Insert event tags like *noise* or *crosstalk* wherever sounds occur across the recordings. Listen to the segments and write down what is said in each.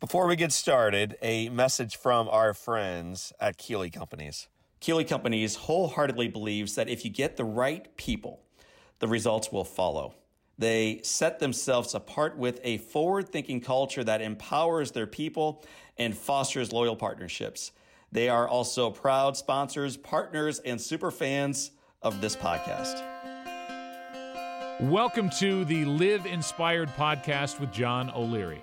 Before we get started, a message from our friends at Keeley Companies. Keeley Companies wholeheartedly believes that if you get the right people, the results will follow. They set themselves apart with a forward thinking culture that empowers their people and fosters loyal partnerships. They are also proud sponsors, partners, and super fans of this podcast. Welcome to the Live Inspired podcast with John O'Leary.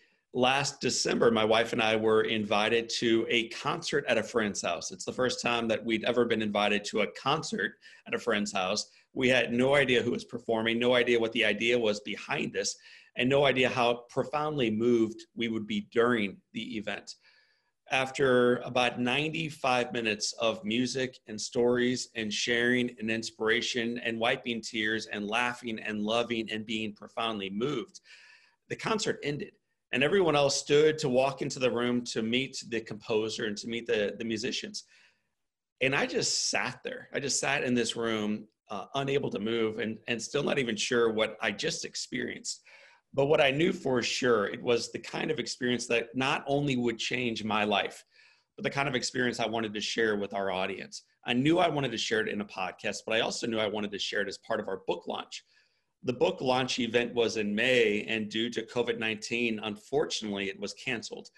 Last December, my wife and I were invited to a concert at a friend's house. It's the first time that we'd ever been invited to a concert at a friend's house. We had no idea who was performing, no idea what the idea was behind this, and no idea how profoundly moved we would be during the event. After about 95 minutes of music and stories and sharing and inspiration and wiping tears and laughing and loving and being profoundly moved, the concert ended and everyone else stood to walk into the room to meet the composer and to meet the, the musicians and i just sat there i just sat in this room uh, unable to move and, and still not even sure what I just experienced. But what I knew for sure, it was the kind of experience that not only would change my life, but the kind of experience I wanted to share with our audience. I knew I wanted to share it in a podcast, but I also knew I wanted to share it as part of our book launch. The book launch event was in May, and due to COVID 19, unfortunately, it was canceled.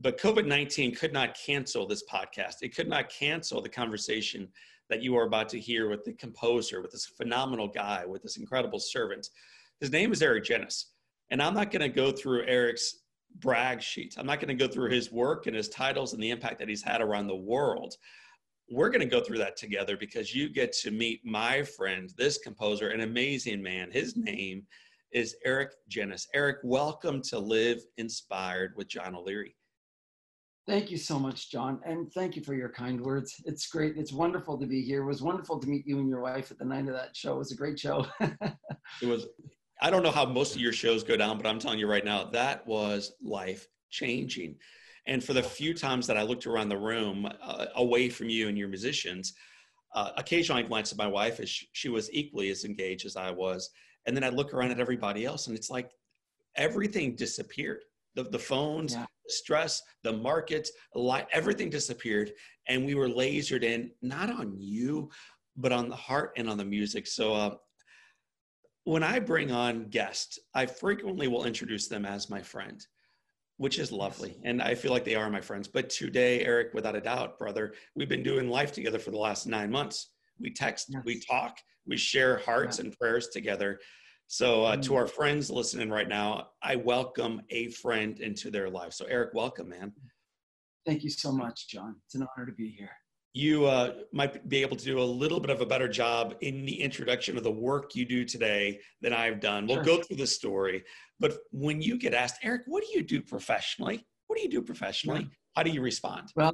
But COVID 19 could not cancel this podcast. It could not cancel the conversation that you are about to hear with the composer, with this phenomenal guy, with this incredible servant. His name is Eric Genuis. And I'm not going to go through Eric's brag sheet. I'm not going to go through his work and his titles and the impact that he's had around the world. We're going to go through that together because you get to meet my friend, this composer, an amazing man. His name is Eric Genuis. Eric, welcome to Live Inspired with John O'Leary. Thank you so much, John. And thank you for your kind words. It's great. It's wonderful to be here. It was wonderful to meet you and your wife at the night of that show. It was a great show. *laughs* it was, I don't know how most of your shows go down, but I'm telling you right now, that was life changing. And for the few times that I looked around the room uh, away from you and your musicians, uh, occasionally I glanced at my wife as she, she was equally as engaged as I was. And then I look around at everybody else and it's like everything disappeared the, the phones, yeah. stress, the markets, light, everything disappeared. And we were lasered in, not on you, but on the heart and on the music. So uh, when I bring on guests, I frequently will introduce them as my friend, which is lovely. And I feel like they are my friends. But today, Eric, without a doubt, brother, we've been doing life together for the last nine months. We text, yes. we talk, we share hearts yeah. and prayers together. So, uh, to mm. our friends listening right now, I welcome a friend into their life. So, Eric, welcome, man. Thank you so much, John. It's an honor to be here. You uh, might be able to do a little bit of a better job in the introduction of the work you do today than I've done. We'll sure. go through the story. But when you get asked, Eric, what do you do professionally? What do you do professionally? How do you respond? Well,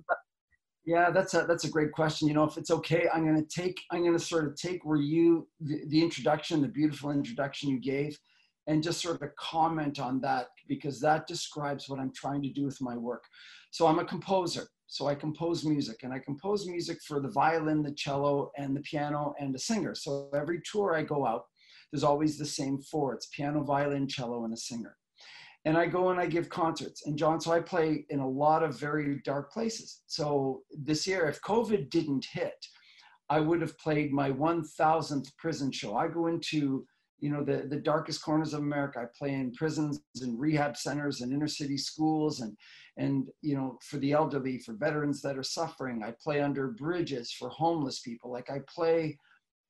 yeah, that's a that's a great question. You know, if it's okay, I'm going to take I'm going to sort of take where you the, the introduction, the beautiful introduction you gave, and just sort of comment on that because that describes what I'm trying to do with my work. So I'm a composer. So I compose music, and I compose music for the violin, the cello, and the piano, and a singer. So every tour I go out, there's always the same four. It's piano, violin, cello, and a singer and I go and I give concerts. And John, so I play in a lot of very dark places. So this year, if COVID didn't hit, I would have played my 1000th prison show. I go into you know the, the darkest corners of America. I play in prisons and rehab centers and inner city schools and and you know for the elderly, for veterans that are suffering. I play under bridges for homeless people. Like I play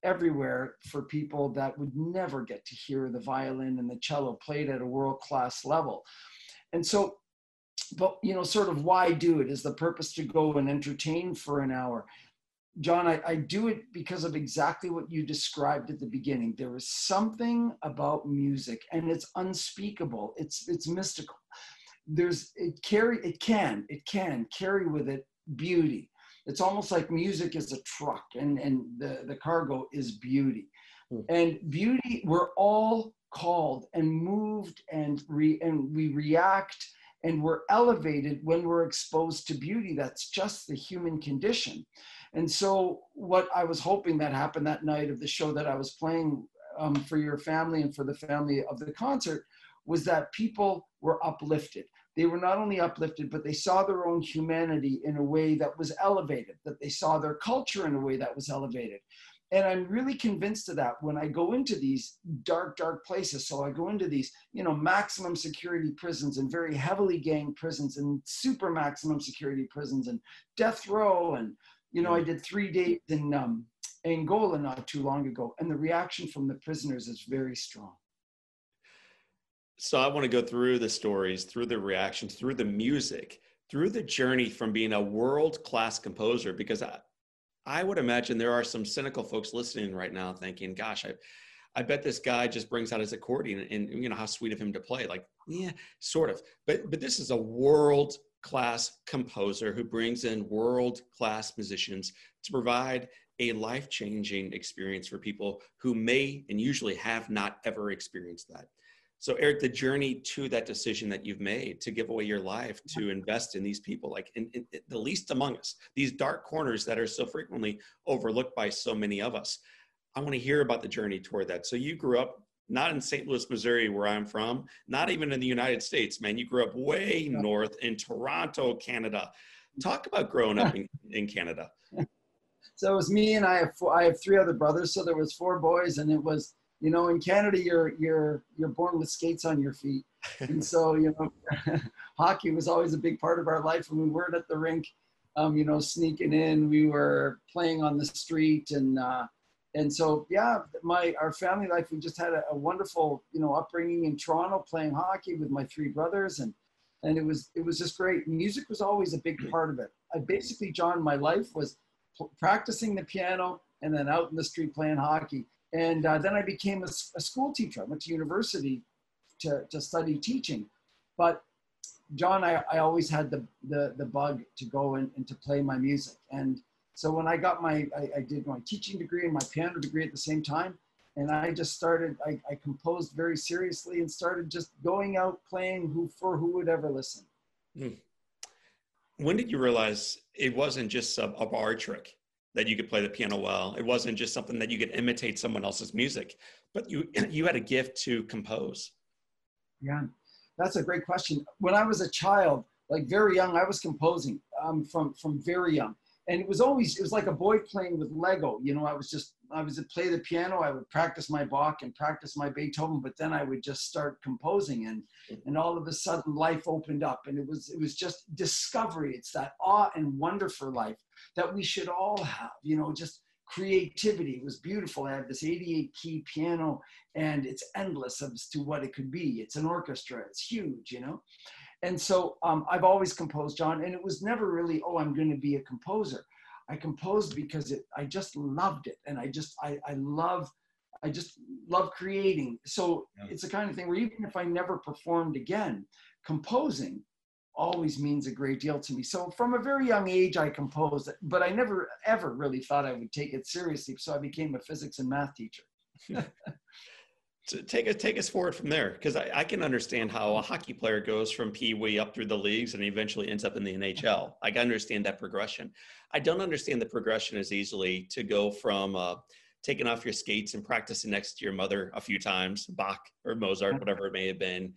everywhere for people that would never get to hear the violin and the cello played at a world class level. And so, but you know, sort of why do it? Is the purpose to go and entertain for an hour? John, I, I do it because of exactly what you described at the beginning. There is something about music, and it's unspeakable. It's it's mystical. There's it carry it can it can carry with it beauty it's almost like music is a truck and, and the, the cargo is beauty. Hmm. And beauty, we're all called and moved and re, and we react and we're elevated when we're exposed to beauty. That's just the human condition. And so, what I was hoping that happened that night of the show that I was playing um, for your family and for the family of the concert was that people were uplifted. They were not only uplifted, but they saw their own humanity in a way that was elevated, that they saw their culture in a way that was elevated. And I'm really convinced of that when I go into these dark, dark places. So I go into these, you know, maximum security prisons and very heavily gang prisons and super maximum security prisons and death row. And, you know, I did three days in um, Angola not too long ago. And the reaction from the prisoners is very strong. So I want to go through the stories, through the reactions, through the music, through the journey from being a world class composer, because I, I would imagine there are some cynical folks listening right now thinking, gosh, I, I bet this guy just brings out his accordion and, you know, how sweet of him to play. Like, yeah, sort of. But, but this is a world class composer who brings in world class musicians to provide a life changing experience for people who may and usually have not ever experienced that. So, Eric, the journey to that decision that you've made to give away your life to invest in these people, like in, in, in, the least among us, these dark corners that are so frequently overlooked by so many of us. I want to hear about the journey toward that. So, you grew up not in St. Louis, Missouri, where I'm from, not even in the United States, man. You grew up way north in Toronto, Canada. Talk about growing up in, in Canada. *laughs* So it was me and I have four, I have three other brothers. So there was four boys, and it was you know in canada you're you're you're born with skates on your feet. And so *laughs* you know *laughs* hockey was always a big part of our life. And we weren't at the rink um, you know sneaking in we were playing on the street. And uh, and so yeah my our family life we just had a, a, wonderful you know upbringing in toronto playing hockey with my three brothers. And and it was it was just great. Music was always a big part of it. I basically john my life was practicing the piano and then out in the street playing hockey and uh, then I became a, a, school teacher. I went to university to, to study teaching. But John, I, I always had the, the, the bug to go and, and to play my music. And so when I got my, I, I, did my teaching degree and my piano degree at the same time. And I just started, I, I composed very seriously and started just going out playing who for who would ever listen. Hmm. When did you realize it wasn't just a, a bar trick? That you could play the piano well. It wasn't just something that you could imitate someone else's music, but you *clears throat* you had a gift to compose. Yeah, that's a great question. When I was a child, like very young, I was composing um, from from very young, and it was always it was like a boy playing with Lego. You know, I was just I was play the piano. I would practice my Bach and practice my Beethoven, but then I would just start composing, and and all of a sudden life opened up, and it was it was just discovery. It's that awe and wonder for life that we should all have, you know, just creativity. It was beautiful. I have this 88 key piano and it's endless as to what it could be. It's an orchestra, it's huge, you know? And so um, I've always composed, John, and it was never really, oh, I'm going to be a composer. I composed because it, I just loved it. And I just, I, I love, I just love creating. So yeah. it's the kind of thing where even if I never performed again, composing always means a great deal to me. So from a very young age, I composed, but I never ever really thought I would take it seriously. So I became a physics and math teacher. *laughs* so take us take us forward from there, because I, I, can understand how a hockey player goes from Pee Wee up through the leagues and eventually ends up in the NHL. I can understand that progression. I don't understand the progression as easily to go from uh, taking off your skates and practicing next to your mother a few times, Bach or Mozart, whatever it may have been,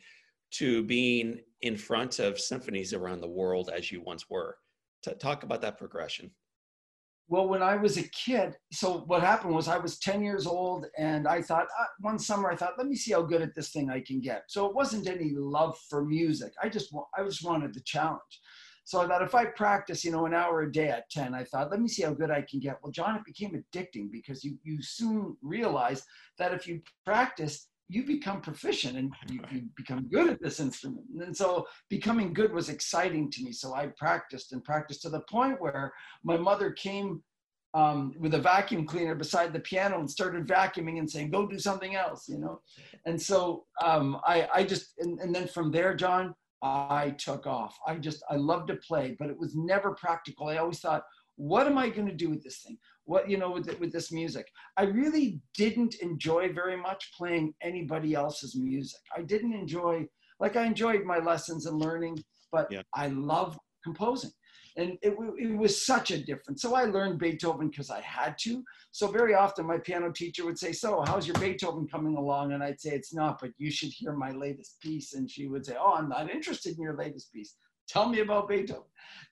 to being in front of symphonies around the world as you once were. T- talk about that progression. Well, when I was a kid, so what happened was I was 10 years old and I thought, uh, one summer I thought, let me see how good at this thing I can get. So it wasn't any love for music. I just, I just wanted the challenge. So I thought if I practice, you know, an hour a day at 10, I thought, let me see how good I can get. Well, John, it became addicting because you, you soon realize that if you practice, you become proficient and you, *laughs* you, become good at this instrument. And so becoming good was exciting to me. So I practiced and practiced to the point where my mother came um, with a vacuum cleaner beside the piano and started vacuuming and saying, go do something else, you know? And so um, I, I just, and, and then from there, John, I took off. I just, I loved to play, but it was never practical. I always thought, what am I going to do with this thing? What, you know, with, with this music? I really didn't enjoy very much playing anybody else's music. I didn't enjoy, like, I enjoyed my lessons and learning, but yeah. I love composing. And it, it was such a difference. So I learned Beethoven because I had to. So very often my piano teacher would say, So, how's your Beethoven coming along? And I'd say, It's not, but you should hear my latest piece. And she would say, Oh, I'm not interested in your latest piece. Tell me about Beethoven.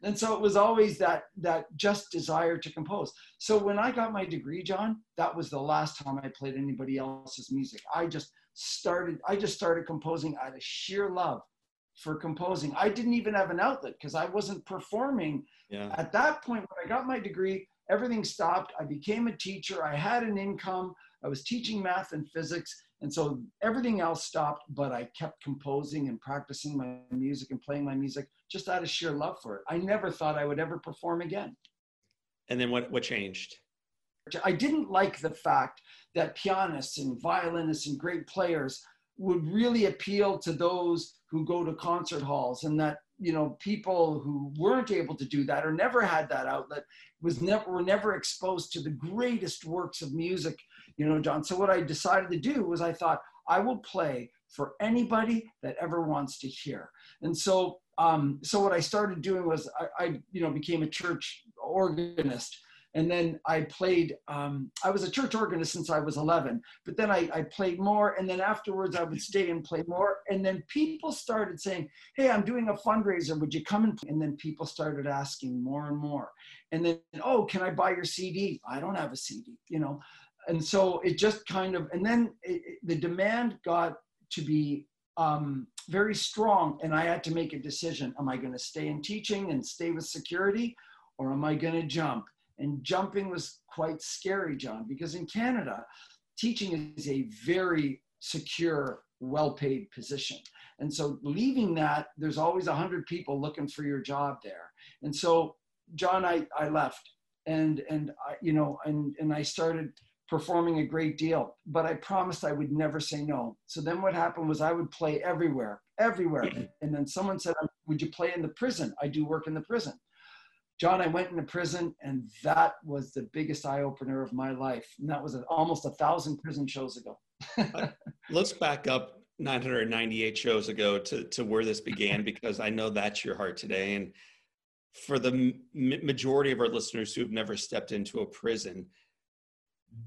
And so it was always that, that just desire to compose. So when I got my degree, John, that was the last time I played anybody else's music. I just started, I just started composing out of sheer love for composing. I didn't even have an outlet because I wasn't performing. Yeah. At that point, when I got my degree, everything stopped. I became a teacher. I had an income. I was teaching math and physics. And so everything else stopped, but I kept composing and practicing my music and playing my music just out of sheer love for it. I never thought I would ever perform again. And then what, what changed? I didn't like the fact that pianists and violinists and great players would really appeal to those who go to concert halls and that you know people who weren't able to do that or never had that outlet was never were never exposed to the greatest works of music you know john so what i decided to do was i thought i will play for anybody that ever wants to hear and so um, so what i started doing was I, I you know became a church organist and then I played. Um, I was a church organist since I was 11, but then I, I, played more, and then afterwards I would stay and play more. And then people started saying, "Hey, I'm doing a fundraiser. Would you come and?" And then people started asking more and more. And then, "Oh, can I buy your CD?" I don't have a CD, you know. And so it just kind of, and then it, it, the demand got to be um, very strong, and I had to make a decision: Am I going to stay in teaching and stay with security, or am I going to jump? And jumping was quite scary, John, because in Canada, teaching is a very secure, well paid position. And so leaving that, there's always 100 people looking for your job there. And so, John, I, I left and, and I, you know, and, and I started performing a great deal, but I promised I would never say no. So then what happened was I would play everywhere, everywhere. Mm-hmm. And then someone said, um, Would you play in the prison? I do work in the prison. John, I went into prison, and that was the biggest eye opener of my life. And that was almost a thousand prison shows ago. Uh, let's back up 998 shows ago to, to where this began, because I know that's your heart today. And for the m- majority of our listeners who've never stepped into a prison,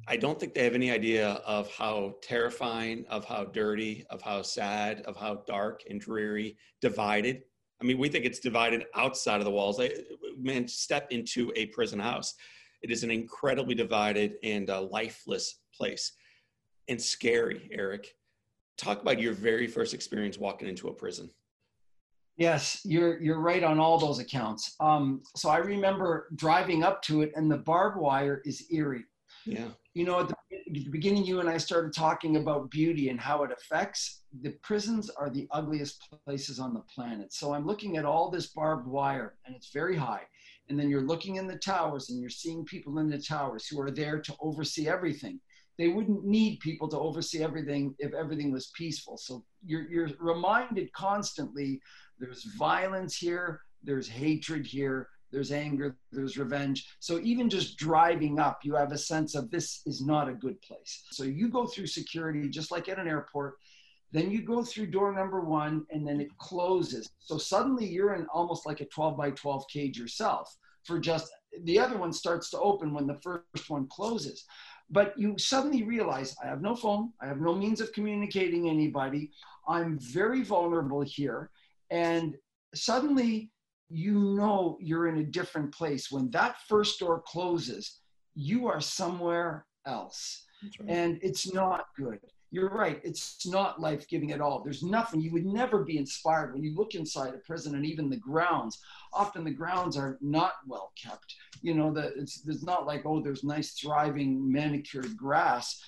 I don't think they have any idea of how terrifying, of how dirty, of how sad, of how dark and dreary, divided I mean, we think it's divided outside of the walls. I, man, step into a prison house. It is an incredibly divided and uh, lifeless place and scary, Eric. Talk about your very first experience walking into a prison. Yes, you're you're right on all those accounts. Um, so I remember driving up to it, and the barbed wire is eerie. Yeah. You know, at the, at the beginning, you and I started talking about beauty and how it affects. The prisons are the ugliest places on the planet. So I'm looking at all this barbed wire, and it's very high. And then you're looking in the towers, and you're seeing people in the towers who are there to oversee everything. They wouldn't need people to oversee everything if everything was peaceful. So you're, you're reminded constantly there's violence here, there's hatred here, there's anger, there's revenge. So even just driving up, you have a sense of this is not a good place. So you go through security just like at an airport. Then you go through door number one and then it closes. So suddenly you're in almost like a 12 by 12 cage yourself for just the other one starts to open when the first one closes. But you suddenly realize I have no phone, I have no means of communicating anybody. I'm very vulnerable here. And suddenly you know you're in a different place. When that first door closes, you are somewhere else. Right. And it's not good. You're right. It's not life giving at all. There's nothing. You would never be inspired when you look inside a prison and even the grounds. Often the grounds are not well kept. You know, that it's, it's not like, oh, there's nice, thriving, manicured grass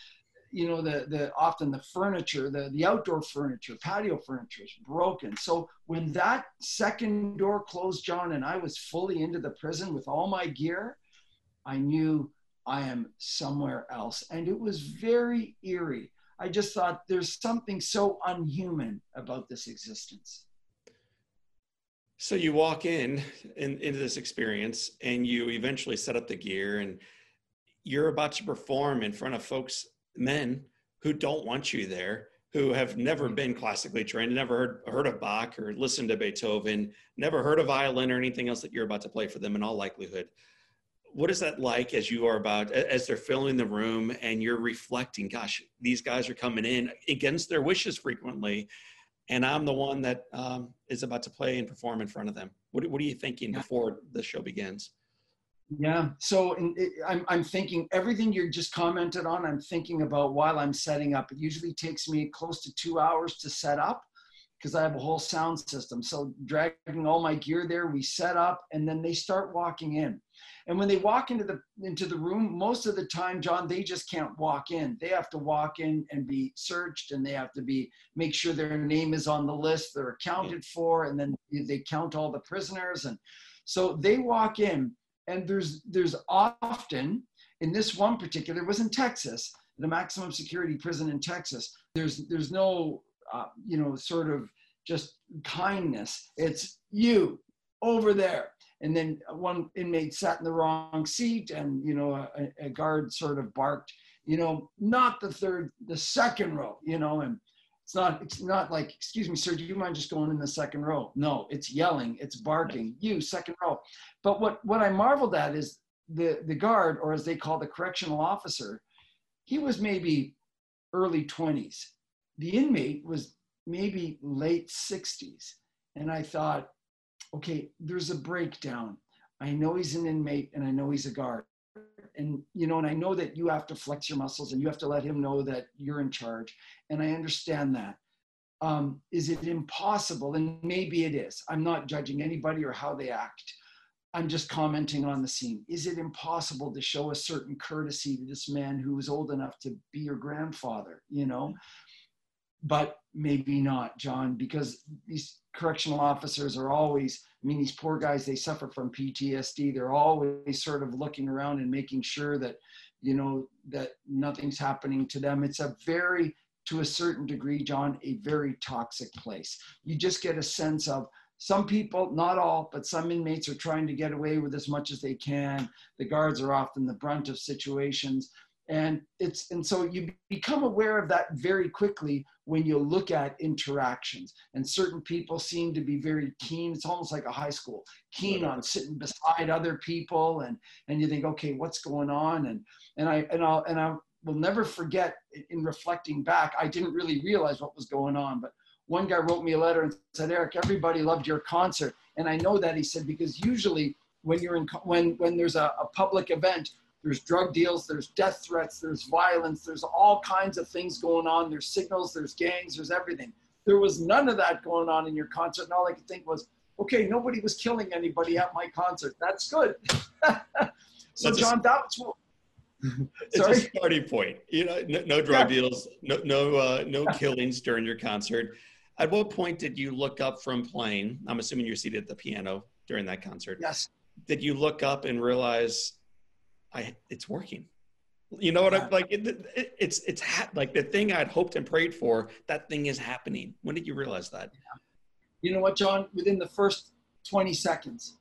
you know the the often the furniture the the outdoor furniture patio furniture is broken. So when that second door closed john and i was fully into the prison with all my gear i knew i am somewhere else. And it was very eerie. I just thought there's something so unhuman about this existence. So you walk in, in into this experience and you eventually set up the gear and you're about to perform in front of folks, men who don't want you there, who have never been classically trained, never heard, heard of Bach or listened to Beethoven, never heard of violin or anything else that you're about to play for them in all likelihood. What is that like as you are about, as they're filling the room and you're reflecting, gosh, these guys are coming in against their wishes frequently and I'm the one that um, is about to play and perform in front of them. What, what are you thinking before the show begins? Yeah, so in, it, eh, I'm, I'm thinking everything you just commented on, I'm thinking about while I'm setting up. It usually takes me close to two hours to set up because I have a whole sound system. So dragging all my gear there, we set up and then they start walking in. And when they walk into the into the room, most of the time, John, they just can't walk in. They have to walk in and be searched, and they have to be make sure their name is on the list, they're accounted for, and then they count all the prisoners. And so they walk in, and there's there's often in this one particular was in Texas, the maximum security prison in Texas. There's there's no uh, you know sort of just kindness. It's you over there and then one inmate sat in the wrong seat and you know a, a, guard sort of barked you know not the third the second row you know and it's not it's not like excuse me sir do you mind just going in the second row? No it's yelling it's barking you second row. But what what i marveled at is the the guard or as they call the correctional officer he was maybe early 20s the inmate was maybe late 60s and i thought okay, there's a breakdown. I know he's an inmate and I know he's a guard. And you know, and I know that you have to flex your muscles and you have to let him know that you're in charge. And I understand that. Um, is it impossible? And maybe it is. I'm not judging anybody or how they act. I'm just commenting on the scene. Is it impossible to show a certain courtesy to this man who is old enough to be your grandfather? You know, but maybe not, John, because these correctional officers are always, I mean, these poor guys, they suffer from PTSD. They're always sort of looking around and making sure that, you know, that nothing's happening to them. It's a very, to a certain degree, John, a very toxic place. You just get a sense of, some people, not all, but some inmates are trying to get away with as much as they can. The guards are often the brunt of situations and it's and so you become aware of that very quickly when you look at interactions. And certain people seem to be very keen. It's almost like a high school. Keen on sitting beside other people and and you think okay what's going on? And and i and i'll and i will never forget in reflecting back i didn't really realize what was going on but one guy wrote me a letter and said eric everybody loved your concert. And i know that he said because usually when you're in when when there's a, a public event there's drug deals, there's death threats, there's violence, there's all kinds of things going on. There's signals, there's gangs, there's everything. There was none of that going on in your concert. And all I could think was, okay, nobody was killing anybody at my concert. That's good. *laughs* so, that's John, *laughs* a, that's what. it's Sorry? a starting point. You know, no, no drug yeah. deals, no no uh, no killings during your concert. At what point did you look up from playing? I'm assuming you're seated at the piano during that concert. Yes. Did you look up and realize I it's working. You know what yeah. I'm like? It, it, it's it's ha- like the thing I'd hoped and prayed for. That thing is happening. When did you realize that? You know what, John? Within the first 20 seconds,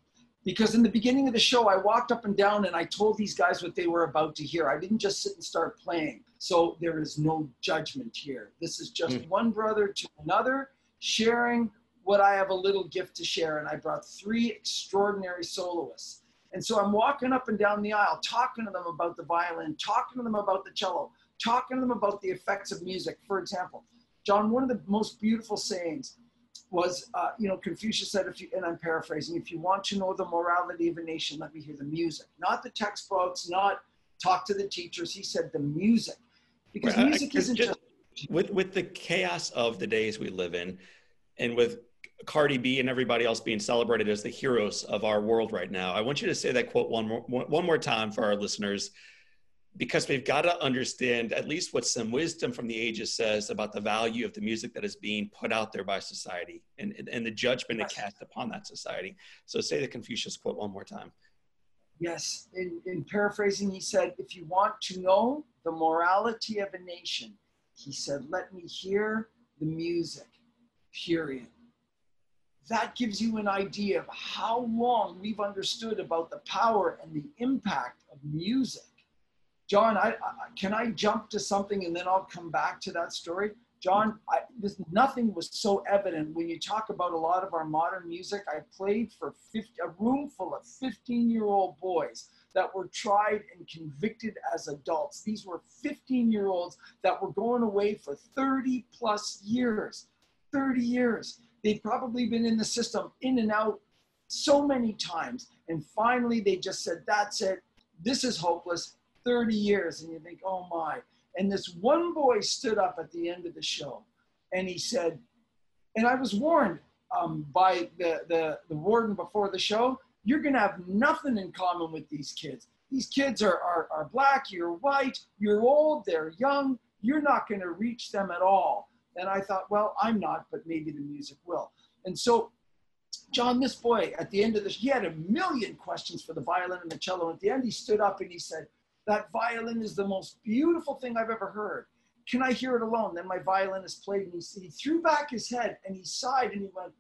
because in the beginning of the show, I walked up and down and I told these guys what they were about to hear. I didn't just sit and start playing. So there is no judgment here. This is just mm. one brother to another sharing what I have a little gift to share. And I brought three extraordinary soloists and so I'm walking up and down the aisle, talking to them about the violin, talking to them about the cello, talking to them about the effects of music. For example, John, one of the most beautiful sayings was, uh, you know, Confucius said, if you, and I'm paraphrasing, if you want to know the morality of a nation, let me hear the music, not the textbooks, not talk to the teachers. He said the music, because right. music isn't just, just with with the chaos of the days we live in, and with Cardi B and everybody else being celebrated as the heroes of our world right now. I want you to say that quote one more, one more time for our listeners, because we've got to understand at least what some wisdom from the ages says about the value of the music that is being put out there by society and, and the judgment yes. it cast upon that society. So say the Confucius quote one more time. Yes, in, in paraphrasing, he said, if you want to know the morality of a nation, he said, let me hear the music, period that gives you an idea of how long we've understood about the power and the impact of music. John, I, I, can I jump to something and then I'll come back to that story? John, I, this, nothing was so evident when you talk about a lot of our modern music. I played for 50, a room full of 15 year old boys that were tried and convicted as adults. These were 15 year olds that were going away for 30 plus years. 30 years. They'd probably been in the system in and out so many times. And finally, they just said, That's it. This is hopeless. 30 years. And you think, Oh my. And this one boy stood up at the end of the show and he said, and I was warned um, by the, the, the warden before the show you're going to have nothing in common with these kids. These kids are, are, are black, you're white, you're old, they're young, you're not going to reach them at all. And I thought, well, I'm not, but maybe the music will. And so, John, this boy, at the end of this, he had a million questions for the violin and the cello. At the end, he stood up and he said, That violin is the most beautiful thing I've ever heard. Can I hear it alone? Then my violinist played and he, he threw back his head and he sighed and he went,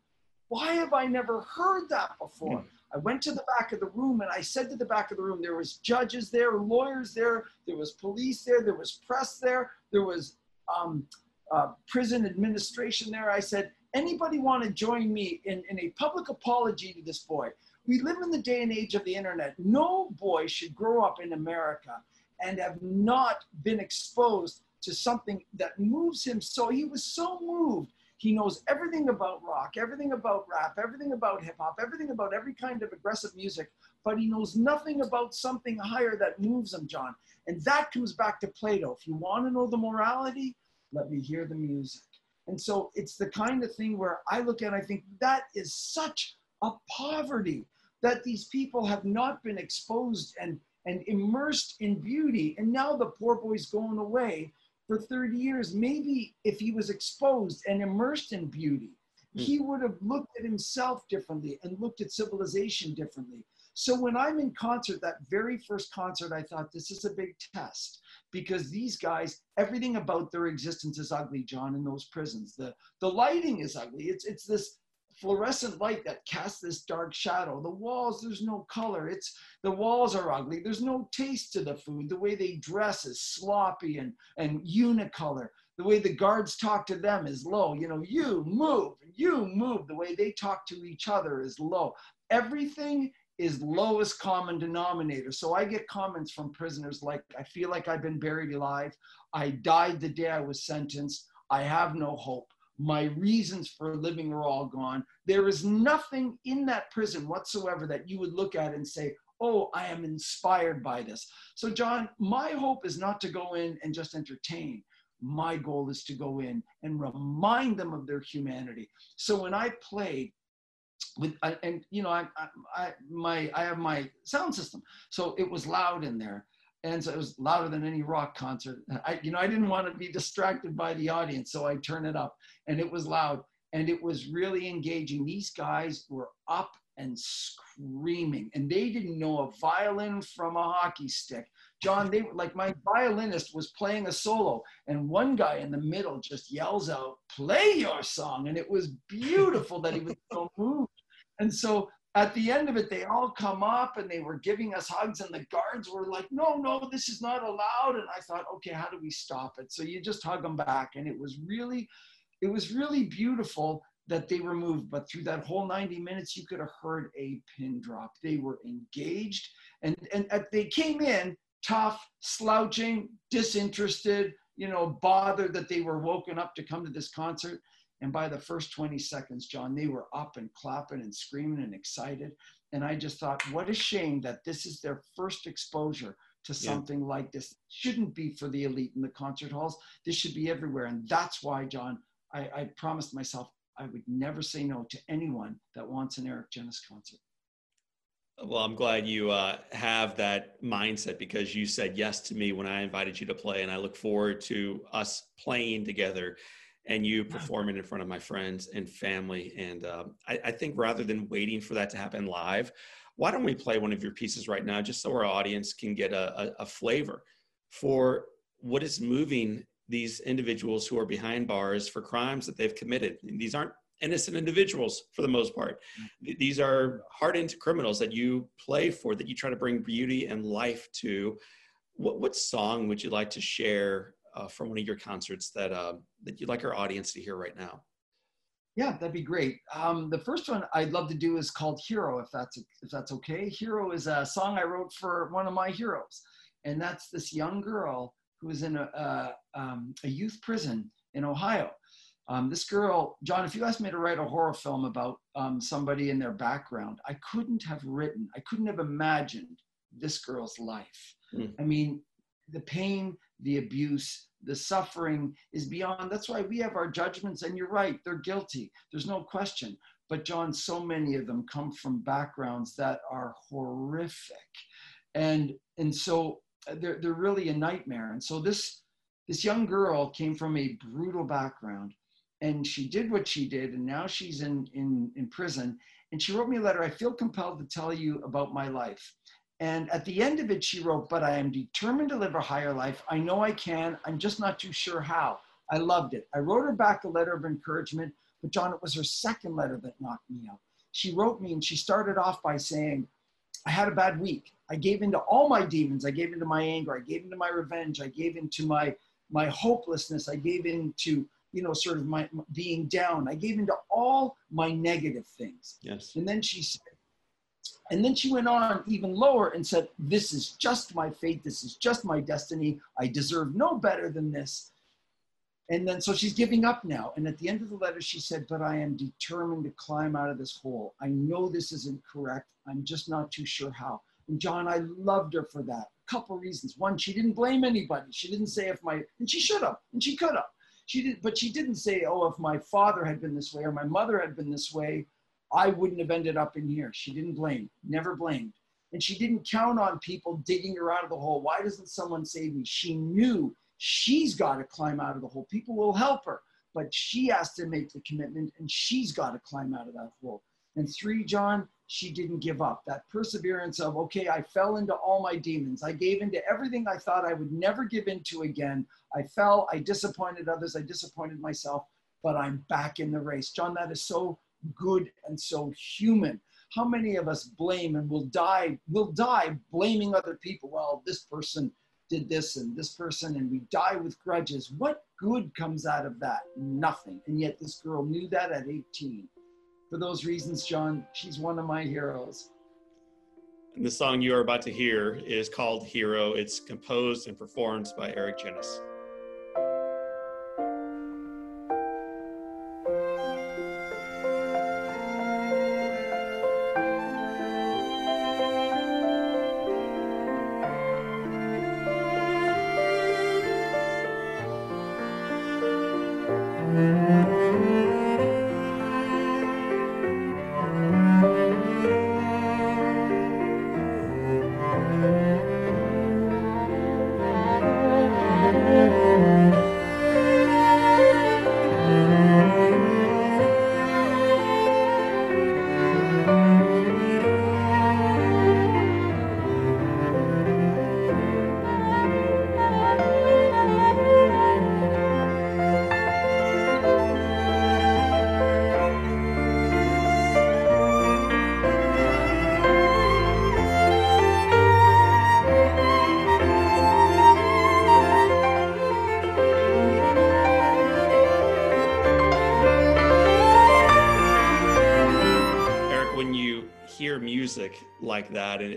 Why have I never heard that before? Mm. I went to the back of the room and I said to the back of the room, there was judges there, lawyers there, there was police there, there was press there, there was um, uh, prison administration there. I said, anybody want to join me in, in a public apology to this boy? We live in the day and age of the internet. No boy should grow up in America and have not been exposed to something that moves him so he was so moved he knows everything about rock, everything about rap, everything about hip hop, everything about every kind of aggressive music, but he knows nothing about something higher that moves him, John. And that comes back to Plato. If you want to know the morality, let me hear the music. And so it's the kind of thing where I look at, I think that is such a poverty that these people have not been exposed and, and immersed in beauty. And now the poor boy's going away for 30 years, maybe if he was exposed and immersed in beauty, mm. he would have looked at himself differently and looked at civilization differently. So when I'm in concert, that very first concert, I thought this is a big test because these guys, everything about their existence is ugly, John, in those prisons. The the lighting is ugly. It's it's this fluorescent light that casts this dark shadow. The walls, there's no color. It's the walls are ugly. There's no taste to the food. The way they dress is sloppy and, and unicolor. The way the guards talk to them is low. You know, you move, you move. The way they talk to each other is low. Everything is lowest common denominator. So I get comments from prisoners like, I feel like I've been buried alive. I died the day I was sentenced. I have no hope my reasons for living are all gone. There is nothing in that prison whatsoever that you would look at and say, oh, I am inspired by this. So, John, my hope is not to go in and just entertain. My goal is to go in and remind them of their humanity. So when I played with, and you know, I, I, I my, I have my sound system, so it was loud in there and so it was louder than any rock concert. I, you know, I didn't want to be distracted by the audience, so I turned it up, and it was loud, and it was really engaging. These guys were up and screaming, and they didn't know a violin from a hockey stick. John, they like my violinist was playing a solo, and one guy in the middle just yells out, "Play your song!" and it was beautiful that he was so moved. And so at the end of it, they all come up and they were giving us hugs, and the guards were like, No, no, this is not allowed. And I thought, Okay, how do we stop it? So you just hug them back. And it was really, it was really beautiful that they were moved. But through that whole 90 minutes, you could have heard a pin drop. They were engaged and, and they came in tough, slouching, disinterested, you know, bothered that they were woken up to come to this concert. And by the first 20 seconds, John, they were up and clapping and screaming and excited. And I just thought, what a shame that this is their first exposure to something yeah. like this. It shouldn't be for the elite in the concert halls. This should be everywhere. And that's why, John, I, I promised myself I would never say no to anyone that wants an Eric Genuis concert. Well, I'm glad you uh, have that mindset because you said yes to me when I invited you to play, and I look forward to us playing together and you performing in front of my friends and family. And uh, I, I, think rather than waiting for that to happen live, why don't we play one of your pieces right now, just so our audience can get a, a, a flavor for what is moving these individuals who are behind bars for crimes that they've committed. And these aren't innocent individuals for the most part. These are hardened criminals that you play for, that you try to bring beauty and life to. What, what song would you like to share uh, from one of your concerts that uh, that you'd like our audience to hear right now? Yeah, that'd be great. Um, the first one I'd love to do is called "Hero," if that's if that's okay. "Hero" is a song I wrote for one of my heroes, and that's this young girl who is in a, a, um, a youth prison in Ohio. Um, this girl, John, if you asked me to write a horror film about um, somebody in their background, I couldn't have written, I couldn't have imagined this girl's life. Mm. I mean, the pain, the abuse, the suffering is beyond. That's why we have our judgments, and you're right, they're guilty. There's no question. But, John, so many of them come from backgrounds that are horrific. And, and so uh, they're, they're really a nightmare. And so this, this young girl came from a brutal background and she did what she did and now she's in, in, in prison and she wrote me a letter i feel compelled to tell you about my life and at the end of it she wrote but i am determined to live a higher life. I know i can. I'm just not too sure how. I loved it. I wrote her back a letter of encouragement but john it was her second letter that knocked me out. She wrote me and she started off by saying i had a bad week. I gave into all my demons. I gave into my anger. I gave into my revenge. I gave into my my hopelessness. I gave into you know, sort of my being down. I gave into all my negative things. Yes. And then she said, and then she went on even lower and said, This is just my fate. This is just my destiny. I deserve no better than this. And then so she's giving up now. And at the end of the letter, she said, But I am determined to climb out of this hole. I know this isn't correct. I'm just not too sure how. And John, I loved her for that. A couple reasons. One, she didn't blame anybody. She didn't say if my, and she should have, and she could have. She did, but she didn't say, "Oh, if my father had been this way or my mother had been this way, I wouldn't have ended up in here." She didn't blame, never blamed, and she didn't count on people digging her out of the hole. Why doesn't someone save me? She knew she's got to climb out of the hole. People will help her, but she has to make the commitment, and she's got to climb out of that hole. And three, John, she didn't give up. That perseverance of, okay, I fell into all my demons. I gave into everything I thought I would never give into again. I fell, I disappointed others, I disappointed myself, but I'm back in the race. John, that is so good and so human. How many of us blame and will die, will die blaming other people? Well, this person did this and this person, and we die with grudges. What good comes out of that? Nothing. And yet this girl knew that at 18 for those reasons, John, she's one of my heroes. And the song you are about to hear is called Hero. It's composed and performed by Eric Genuis.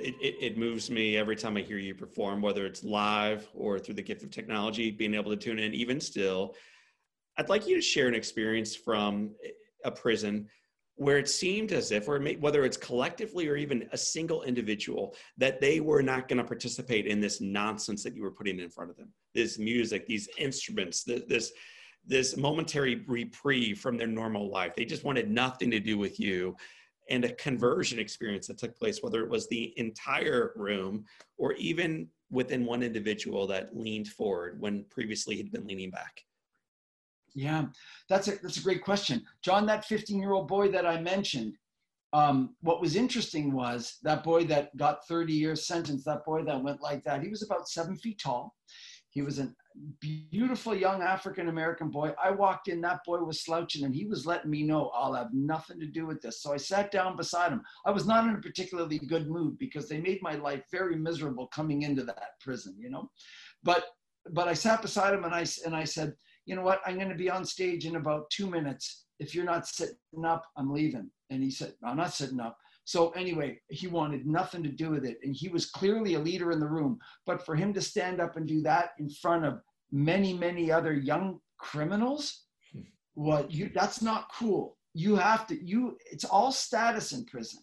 It, it, it, moves me every time i hear you perform whether it's live or through the gift of technology being able to tune in even still i'd like you to share an experience from a prison where it seemed as if or whether it's collectively or even a single individual that they were not going to participate in this nonsense that you were putting in front of them. This music these instruments this this momentary reprieve from their normal life. They just wanted nothing to do with you and a conversion experience that took place, whether it was the entire room or even within one individual that leaned forward when previously he'd been leaning back? Yeah, that's a, that's a great question. John, that 15 year old boy that I mentioned, um, what was interesting was that boy that got 30 years sentence, that boy that went like that, he was about seven feet tall. He was a beautiful young African American boy. I walked in, that boy was slouching, and he was letting me know I'll have nothing to do with this. So I sat down beside him. I was not in a particularly good mood because they made my life very miserable coming into that prison, you know. But but I sat beside him and I and I said, you know what? I'm going to be on stage in about two minutes. If you're not sitting up, I'm leaving. And he said, I'm not sitting up. So anyway, he wanted nothing to do with it. And he was clearly a leader in the room. But for him to stand up and do that in front of many, many other young criminals, what you that's not cool. You have to, you, it's all status in prison.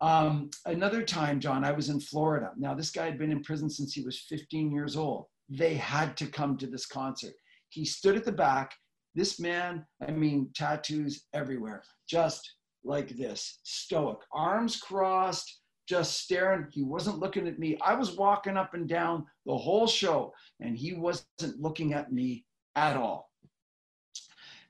Um, another time, John, I was in Florida. Now, this guy had been in prison since he was 15 years old. They had to come to this concert. He stood at the back. This man, I mean, tattoos everywhere, just like this, stoic, arms crossed, just staring. He wasn't looking at me. I was walking up and down the whole show, and he wasn't looking at me at all.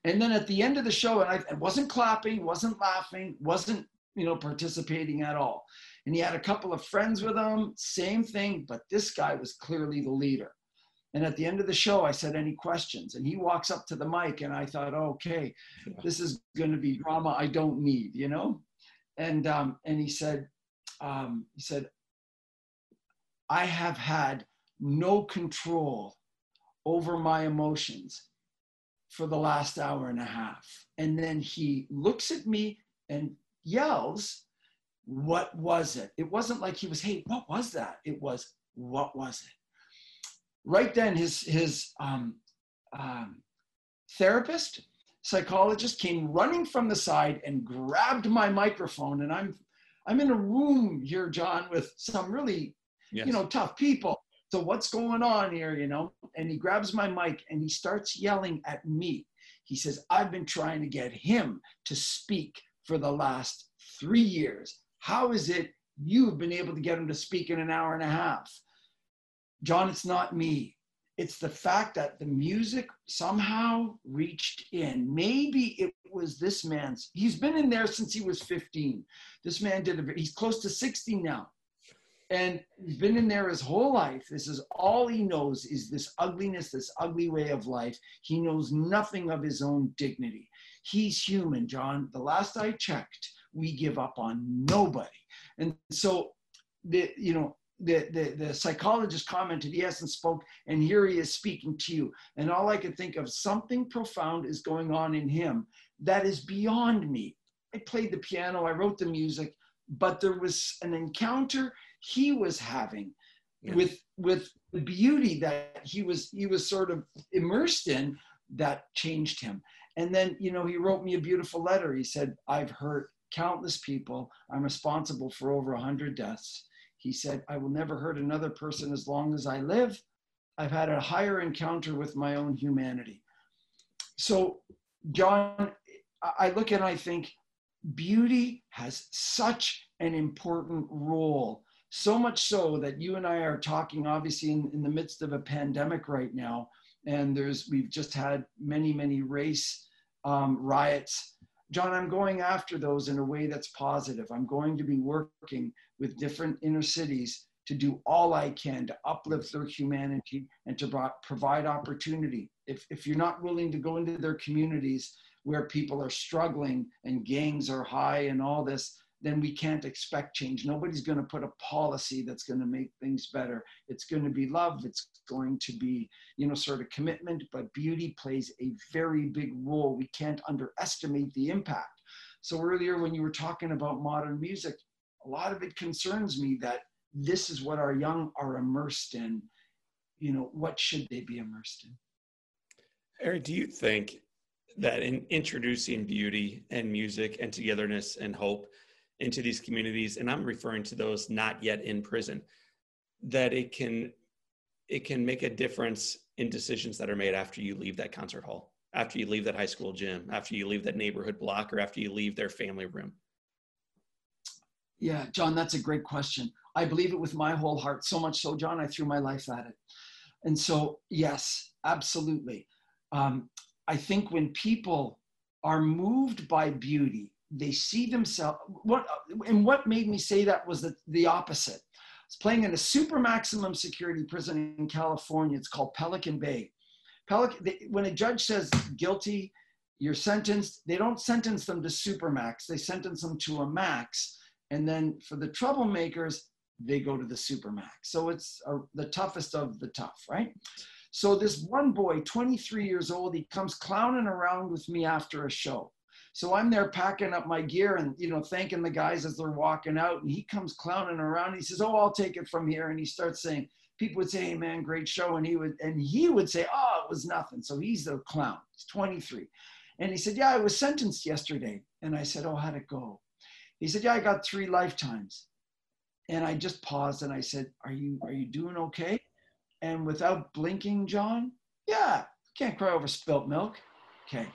And then at the end of the show, and I, wasn't clapping, wasn't laughing, wasn't you know participating at all. And he had a couple of friends with him, same thing, but this guy was clearly the leader. And at the end of the show, I said, Any questions? And he walks up to the mic, and I thought, Okay, this is going to be drama I don't need, you know? And, um, and he said, um, He said, I have had no control over my emotions for the last hour and a half. And then he looks at me and yells, What was it? It wasn't like he was, Hey, what was that? It was, What was it? Right then his his um, um, therapist psychologist came running from the side and grabbed my microphone. And i'm i'm in a room here john with some really yes. you know tough people. So what's going on here you know? And he grabs my mic and he starts yelling at me. He says i've been trying to get him to speak for the last three years. How is it you've been able to get him to speak in an hour and a half John, it's not me. It's the fact that the music somehow reached in. Maybe it was this man's. He's been in there since he was 15. This man did a, he's close to 60 now. And he's been in there his whole life. This is all he knows is this ugliness, this ugly way of life. He knows nothing of his own dignity. He's human, John. The last I checked, we give up on nobody. And so the, you know, the, the, the psychologist commented, yes, hasn't spoke, and here he is speaking to you. And all I could think of, something profound is going on in him that is beyond me. I played the piano, I wrote the music, but there was an encounter he was having yeah. with with the beauty that he was he was sort of immersed in that changed him. And then, you know, he wrote me a beautiful letter. He said, I've hurt countless people. I'm responsible for over 100 deaths. He said, I will never hurt another person as long as I live. I've had a higher encounter with my own humanity. So, John, I look and I think beauty has such an important role. So much so that you and I are talking, obviously, in, in the midst of a pandemic right now. And there's, we've just had many, many race um, riots John, I'm going after those in a way that's positive. I'm going to be working with different inner cities to do all I can to uplift their humanity and to provide opportunity. If, if you're not willing to go into their communities where people are struggling and gangs are high and all this, then we can't expect change. Nobody's going to put a policy that's going to make things better. It's going to be love. It's going to be, you know, sort of commitment, but beauty plays a very big role. We can't underestimate the impact. So earlier when you were talking about modern music, a lot of it concerns me that this is what our young are immersed in. You know, what should they be immersed in? Eric, do you think that in introducing beauty and music and togetherness and hope into these communities, and I'm referring to those not yet in prison, that it can it can make a difference in decisions that are made after you leave that concert hall, after you leave that high school gym, after you leave that neighborhood block, or after you leave their family room. Yeah, John, that's a great question. I believe it with my whole heart, so much so, John, I threw my life at it. And so, yes, absolutely. Um, I think when people are moved by beauty, they see themselves what and what made me say that was the, the opposite It's playing in a super maximum security prison in California. It's called Pelican Bay. Pelican, they, when a judge says guilty, you're sentenced, they don't sentence them to supermax, they sentence them to a max. And then for the troublemakers, they go to the supermax. So it's a, the toughest of the tough, right? So this one boy, 23 years old, he comes clowning around with me after a show. So I'm there packing up my gear and you know thanking the guys as they're walking out, and he comes clowning around. He says, "Oh, I'll take it from here," and he starts saying, people would say, "Hey, man, great show," and he would and he would say, "Oh, it was nothing." So he's the clown. He's 23, and he said, "Yeah, I was sentenced yesterday," and I said, "Oh, how'd it go?" He said, "Yeah, I got three lifetimes," and I just paused and I said, "Are you are you doing okay?" And without blinking, John, yeah, can't cry over spilt milk. Okay.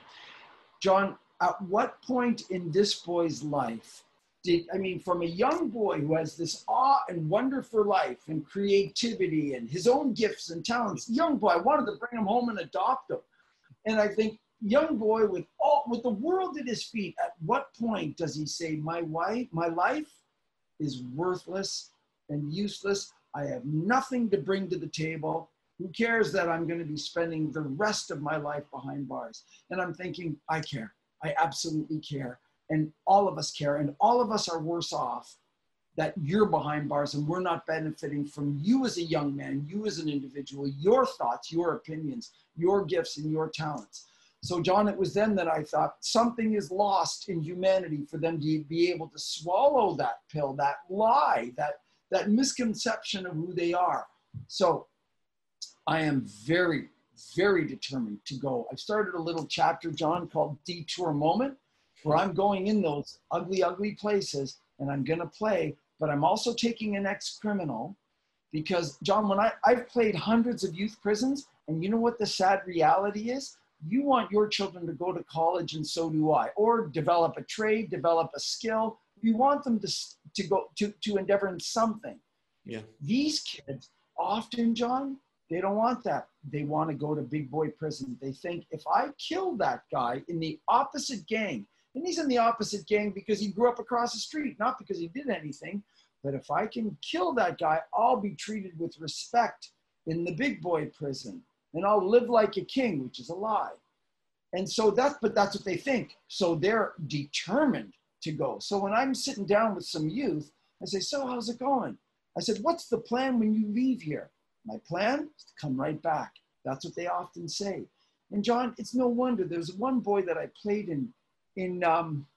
John, at what point in this boy's life did, I mean, from a young boy who has this awe and wonder for life and creativity and his own gifts and talents, young boy, I wanted to bring him home and adopt him. And I think, young boy with all with the world at his feet, at what point does he say, My wife, my life is worthless and useless? I have nothing to bring to the table. Who cares that I'm going to be spending the rest of my life behind bars? And I'm thinking, I care. I absolutely care. And all of us care. And all of us are worse off that you're behind bars and we're not benefiting from you as a young man, you as an individual, your thoughts, your opinions, your gifts, and your talents. So, John, it was then that I thought something is lost in humanity for them to be able to swallow that pill, that lie, that, that misconception of who they are. So, I am very, very determined to go. I've started a little chapter, John, called Detour Moment, where I'm going in those ugly, ugly places and I'm going to play, but I'm also taking an ex criminal because, John, when I, I've played hundreds of youth prisons, and you know what the sad reality is? You want your children to go to college, and so do I, or develop a trade, develop a skill. You want them to, to go to, to endeavor in something. Yeah. These kids often, John, they don't want that. They want to go to big boy prison. They think if I kill that guy in the opposite gang, and he's in the opposite gang because he grew up across the street, not because he did anything, but if I can kill that guy, I'll be treated with respect in the big boy prison and I'll live like a king, which is a lie. And so that's, but that's what they think. So they're determined to go. So when I'm sitting down with some youth, I say, So how's it going? I said, What's the plan when you leave here? My plan is to come right back. That's what they often say. And John, it's no wonder. There's one boy that I played in in um,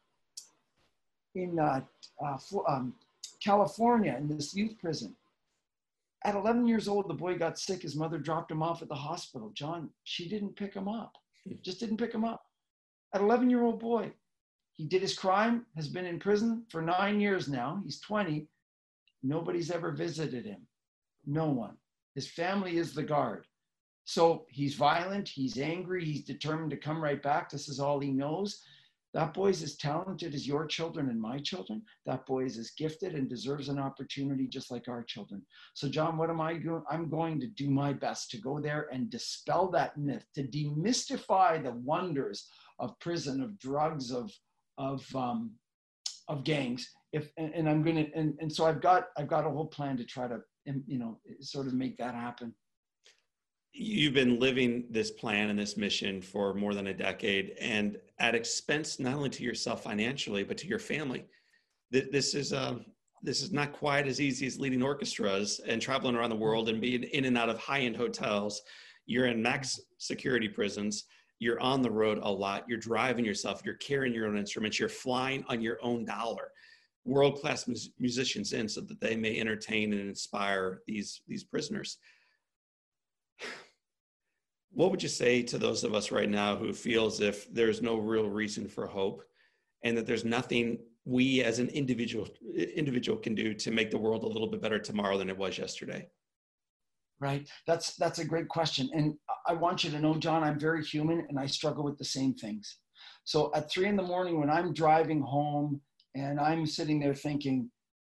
in uh, uh, um, California in this youth prison. At 11 years old, the boy got sick. His mother dropped him off at the hospital. John, she didn't pick him up. Just didn't pick him up. At 11 year old boy, he did his crime, has been in prison for nine years now. He's 20. Nobody's ever visited him. No one. His family is the guard. So he's violent, he's angry, he's determined to come right back. This is all he knows. That boy is as talented as your children and my children. That boy is as gifted and deserves an opportunity just like our children. So, John, what am I doing? I'm going to do my best to go there and dispel that myth, to demystify the wonders of prison, of drugs, of of um, of gangs. If and, and I'm gonna and, and so I've got I've got a whole plan to try to you know, sort of make that happen. You've been living this plan and this mission for more than a decade, and at expense not only to yourself financially, but to your family. This is um, this is not quite as easy as leading orchestras and traveling around the world and being in and out of high-end hotels. You're in max security prisons. You're on the road a lot. You're driving yourself. You're carrying your own instruments. You're flying on your own dollar world class mus- musicians in so that they may entertain and inspire these these prisoners. *sighs* What would you say to those of us right now who feel as if there's no real reason for hope and that there's nothing we as an individual individual can do to make the world a little bit better tomorrow than it was yesterday? Right. That's that's a great question. And I want you to know, John, I'm very human and I struggle with the same things. So at three in the morning when I'm driving home and I'm sitting there thinking,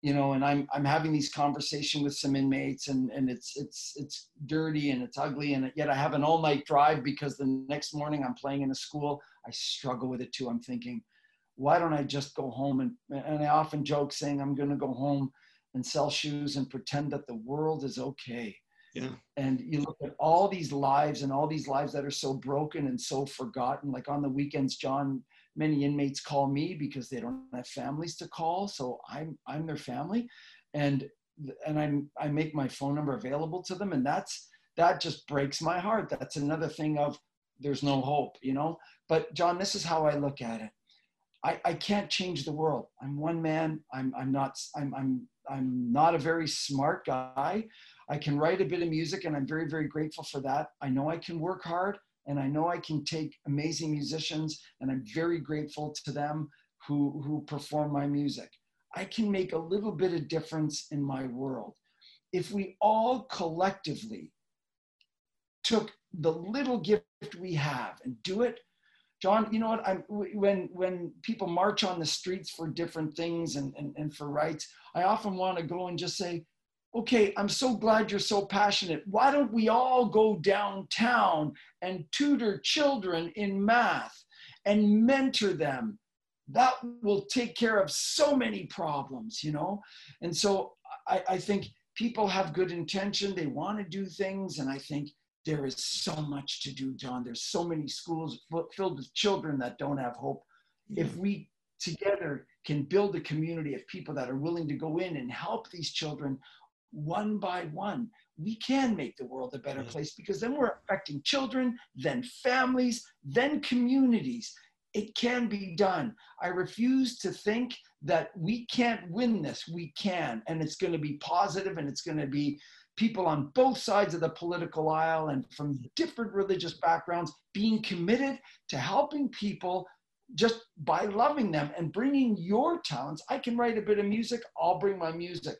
you know, and I'm I'm having these conversation with some inmates, and and it's it's it's dirty and it's ugly, and yet I have an all night drive because the next morning I'm playing in a school. I struggle with it too. I'm thinking, why don't I just go home and and I often joke saying I'm going to go home and sell shoes and pretend that the world is okay. Yeah. And you look at all these lives and all these lives that are so broken and so forgotten. Like on the weekends, John, many inmates call me because they don't have families to call. So I'm I'm their family. And and I'm I make my phone number available to them. And that's that just breaks my heart. That's another thing of there's no hope, you know. But John, this is how I look at it. I, I can't change the world. I'm one man. I'm I'm not I'm I'm I'm not a very smart guy. I can write a bit of music and I'm very, very grateful for that. I know I can work hard and I know I can take amazing musicians and I'm very grateful to them who, who perform my music. I can make a little bit of difference in my world. If we all collectively took the little gift we have and do it, John, you know what? I'm, when when people march on the streets for different things and, and, and for rights, I often want to go and just say, okay, I'm so glad you're so passionate. Why don't we all go downtown and tutor children in math and mentor them? That will take care of so many problems, you know? And so I, I think people have good intention, they want to do things, and I think there is so much to do, John. There's so many schools filled with children that don't have hope. If we together can build a community of people that are willing to go in and help these children one by one, we can make the world a better mm. place because then we're affecting children, then families, then communities. It can be done. I refuse to think that we can't win this. We can, and it's going to be positive and it's going to be people on both sides of the political aisle and from different religious backgrounds being committed to helping people just by loving them and bringing your talents. I can write a bit of music, I'll bring my music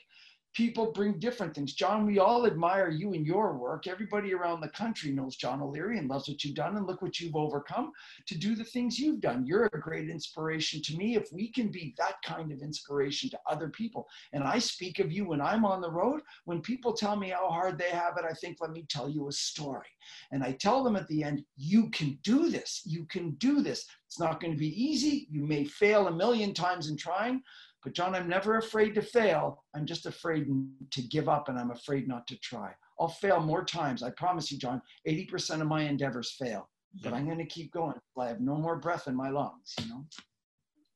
people bring different things. John, we all admire you and your work. Everybody around the country knows John O'Leary and loves what you've done, and look what you've overcome to do the things you've done. You're a great inspiration to me. If we can be that kind of inspiration to other people, and I speak of you when I'm on the road, when people tell me how hard they have it, I think, let me tell you a story. And I tell them at the end, you can do this. You can do this. It's not going to be easy. You may fail a million times in trying, but John, I'm never afraid to fail. I'm just afraid to give up and I'm afraid not to try. I'll fail more times. I promise you, John, 80% of my endeavors fail, but I'm going to keep going. I have no more breath in my lungs, you know?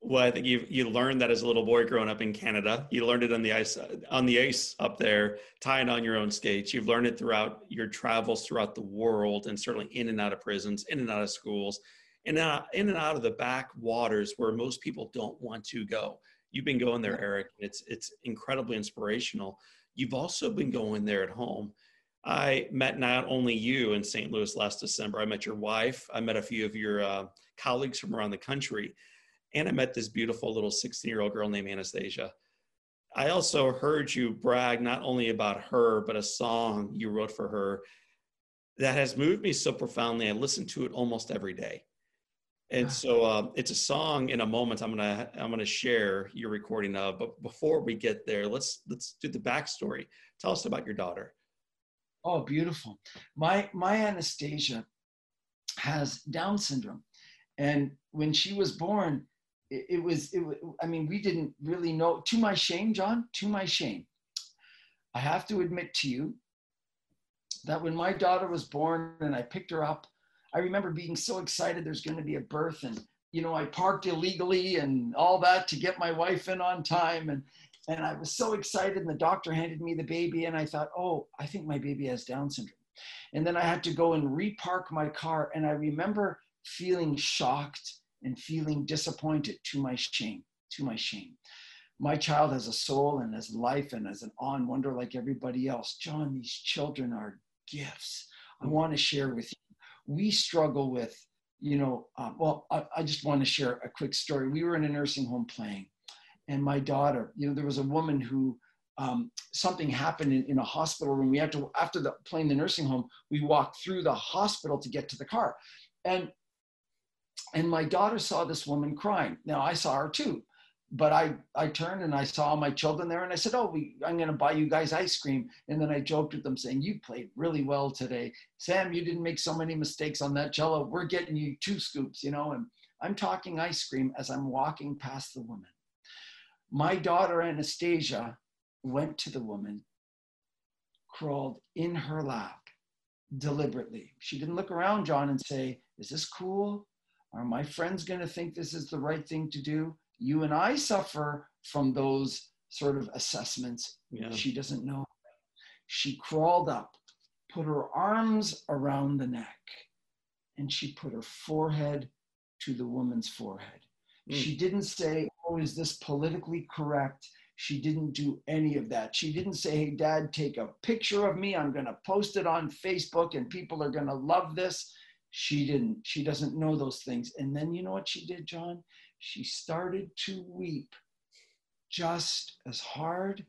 Well, I think you you learned that as a little boy growing up in Canada. You learned it on the ice on the ice up there, tying on your own skates. You've learned it throughout your travels throughout the world, and certainly in and out of prisons, in and out of schools, and out, in and out of the backwaters where most people don't want to go. You've been going there, Eric. It's it's incredibly inspirational. You've also been going there at home. I met not only you in St. Louis last December. I met your wife. I met a few of your uh, colleagues from around the country, and I met this beautiful little 16-year-old girl named Anastasia. I also heard you brag not only about her, but a song you wrote for her that has moved me so profoundly. I listen to it almost every day. And so um, it's a song in a moment I'm gonna I'm gonna share your recording of. But before we get there, let's let's do the backstory. Tell us about your daughter. Oh, beautiful. My my Anastasia has Down syndrome, and when she was born, it, it was it. I mean, we didn't really know. To my shame, John. To my shame, I have to admit to you that when my daughter was born and I picked her up I remember being so excited there's going to be a birth and you know I parked illegally and all that to get my wife in on time and and I was so excited and the doctor handed me the baby and I thought oh I think my baby has down syndrome. And then I had to go and repark my car and I remember feeling shocked and feeling disappointed to my shame to my shame. My child has a soul and has life and has an on wonder like everybody else. John these children are gifts. I want to share with you we struggle with, you know, uh, well, I, I just want to share a quick story. We were in a nursing home playing, and my daughter, you know, there was a woman who um, something happened in, in, a hospital room. We had to, after the playing the nursing home, we walked through the hospital to get to the car. And and my daughter saw this woman crying. Now I saw her too but I, I turned and I saw my children there and I said, Oh, we, I'm going to buy you guys ice cream. And then I joked with them saying, You played really well today. Sam, you didn't make so many mistakes on that cello. We're getting you two scoops, you know, and I'm talking ice cream as I'm walking past the woman. My daughter, Anastasia, went to the woman, crawled in her lap deliberately. She didn't look around, John, and say, Is this cool? Are my friends going to think this is the right thing to do? You and I suffer from those sort of assessments. Yeah. She doesn't know. She crawled up, put her arms around the neck, and she put her forehead to the woman's forehead. Mm. She didn't say, Oh, is this politically correct? She didn't do any of that. She didn't say, Hey, dad, take a picture of me. I'm going to post it on Facebook and people are going to love this. She didn't. She doesn't know those things. And then you know what she did, John? She started to weep just as hard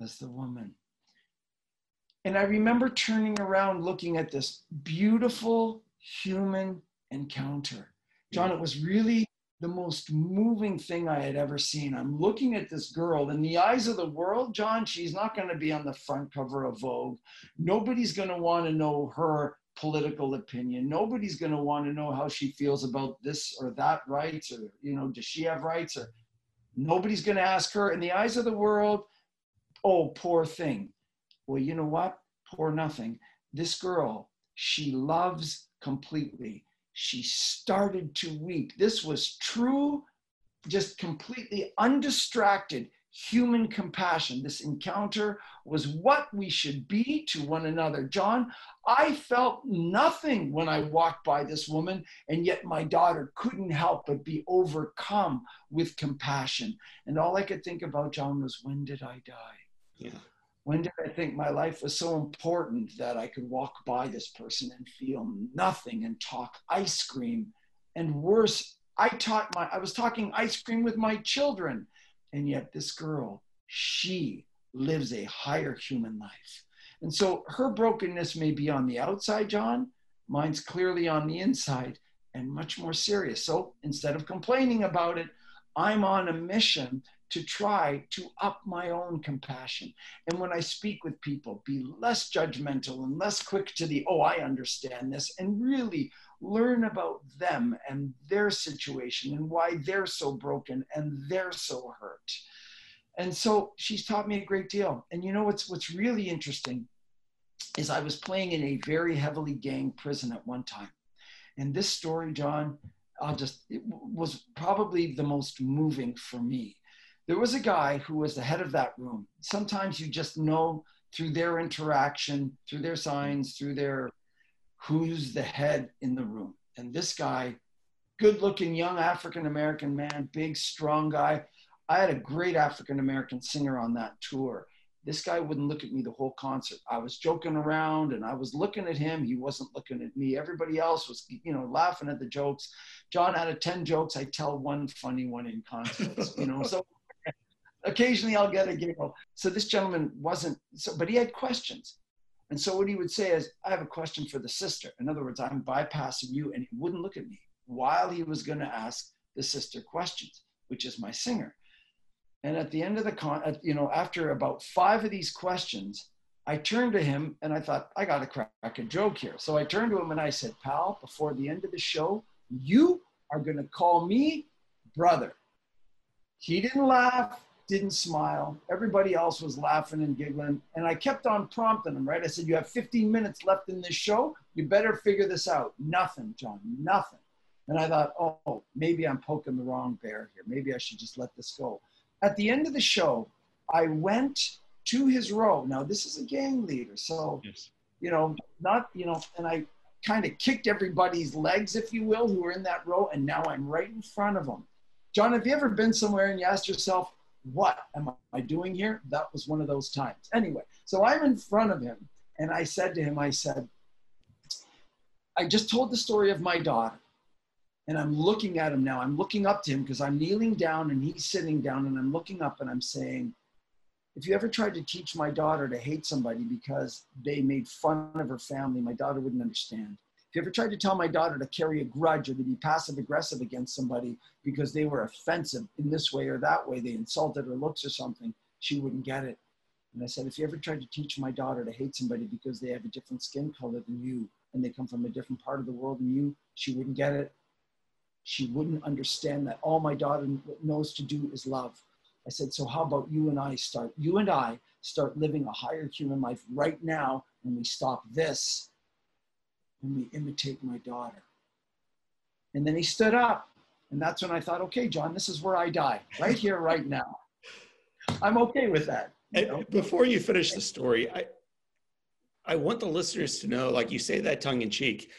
as the woman. And I remember turning around looking at this beautiful human encounter. John, it was really the most moving thing I had ever seen. I'm looking at this girl in the eyes of the world, John, she's not going to be on the front cover of Vogue. Nobody's going to want to know her political opinion. Nobody's going to want to know how she feels about this or that rights or, you know, does she have rights or nobody's going to ask her in the eyes of the world, oh, poor thing. Well, you know what? Poor nothing. This girl, she loves completely she started to weep. This was true, just completely undistracted human compassion. This encounter was what we should be to one another. John, I felt nothing when I walked by this woman, and yet my daughter couldn't help but be overcome with compassion. And all I could think about, John, was when did I die? Yeah when did I think my life was so important that I could walk by this person and feel nothing and talk ice cream? And worse, I taught my, I was talking ice cream with my children. And yet this girl, she lives a higher human life. And so her brokenness may be on the outside, John. Mine's clearly on the inside and much more serious. So instead of complaining about it, I'm on a mission to try to up my own compassion. And when I speak with people, be less judgmental and less quick to the, oh, I understand this, and really learn about them and their situation and why they're so broken and they're so hurt. And so she's taught me a great deal. And you know what's what's really interesting is I was playing in a very heavily gang prison at one time. And this story, John, I'll just it was probably the most moving for me there was a guy who was the head of that room. Sometimes you just know through their interaction, through their signs, through their who's the head in the room. And this guy, good looking young African American man, big, strong guy. I had a great African American singer on that tour. This guy wouldn't look at me the whole concert. I was joking around and I was looking at him. He wasn't looking at me. Everybody else was, you know, laughing at the jokes. John, out of 10 jokes, I tell one funny one in concerts, you know. *laughs* So occasionally I'll get a giggle. So this gentleman wasn't, so, but he had questions. And so what he would say is, I have a question for the sister. In other words, I'm bypassing you. And he wouldn't look at me while he was going to ask the sister questions, which is my singer. And at the end of the con, you know, after about five of these questions, I turned to him and I thought, I got to crack a joke here. So I turned to him and I said, pal, before the end of the show, you are going to call me brother. He didn't laugh didn't smile. Everybody else was laughing and giggling. And I kept on prompting him, right? I said, You have 15 minutes left in this show. You better figure this out. Nothing, John, nothing. And I thought, Oh, maybe I'm poking the wrong bear here. Maybe I should just let this go. At the end of the show, I went to his row. Now, this is a gang leader. So, yes. you know, not, you know, and I kind of kicked everybody's legs, if you will, who were in that row. And now I'm right in front of them. John, have you ever been somewhere and you asked yourself, what am I doing here? That was one of those times. Anyway, so I'm in front of him and I said to him, I said, I just told the story of my daughter and I'm looking at him now. I'm looking up to him because I'm kneeling down and he's sitting down and I'm looking up and I'm saying, if you ever tried to teach my daughter to hate somebody because they made fun of her family, my daughter wouldn't understand. If you ever tried to tell my daughter to carry a grudge or to be passive aggressive against somebody because they were offensive in this way or that way, they insulted her looks or something, she wouldn't get it. And I said, if you ever tried to teach my daughter to hate somebody because they have a different skin color than you and they come from a different part of the world than you, she wouldn't get it. She wouldn't understand that all my daughter knows to do is love. I said, so how about you and I start, you and I start living a higher human life right now and we stop this and we imitate my daughter. And then he stood up. And that's when I thought, okay, John, this is where I die, right here, right *laughs* now. I'm okay with that. You know? Before you finish the story, I, I want the listeners to know, like you say that tongue in cheek,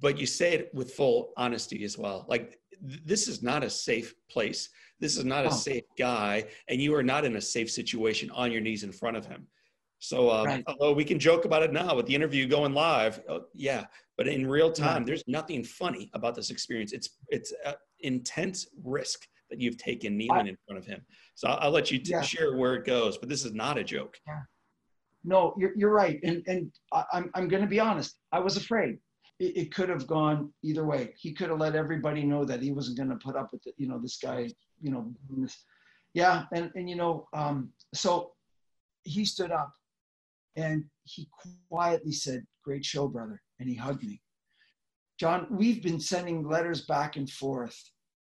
but you say it with full honesty as well. Like th- this is not a safe place. This is not a oh. safe guy, and you are not in a safe situation on your knees in front of him. So, um, right. although we can joke about it now with the interview going live, uh, yeah, but in real time, there's nothing funny about this experience. It's it's intense risk that you've taken kneeling I, in front of him. So I'll, I'll let you t- yeah. share where it goes, but this is not a joke. Yeah. No, you're, you're right. And, and I, I'm, I'm going to be honest. I was afraid. It, it, could have gone either way. He could have let everybody know that he wasn't going to put up with it. You know, this guy, you know, this, yeah. And, and, you know, um, so he stood up and he quietly said, great show, brother. And he hugged me. John, we've been sending letters back and forth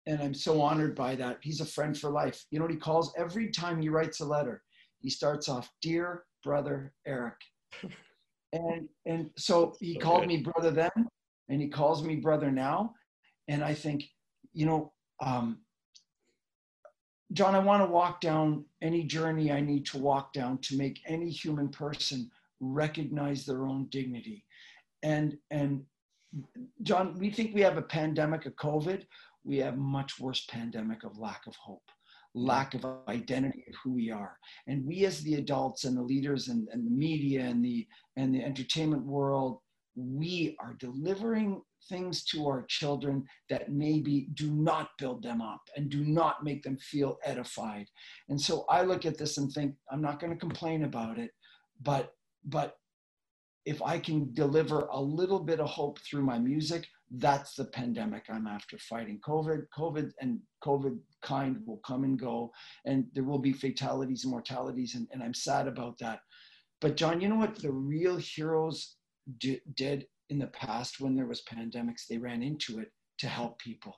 and I'm so honored by that. He's a friend for life. You know what he calls every time he writes a letter? He starts off, "Dear brother Eric," *laughs* and and so he so called good. me brother then, and he calls me brother now, and I think, you know, um, John, I want to walk down any journey I need to walk down to make any human person recognize their own dignity, and and John, we think we have a pandemic of COVID. We have much worse pandemic of lack of hope lack of identity of who we are. And we as the adults and the leaders and, and the media and the and the entertainment world we are delivering things to our children that maybe do not build them up and do not make them feel edified and so i look at this and think i'm not going to complain about it but but if i can deliver a little bit of hope through my music that's the pandemic I'm after fighting. COVID, COVID and COVID kind will come and go, and there will be fatalities and mortalities, and, and I'm sad about that. But John, you know what the real heroes d- did in the past when there was pandemics? They ran into it to help people.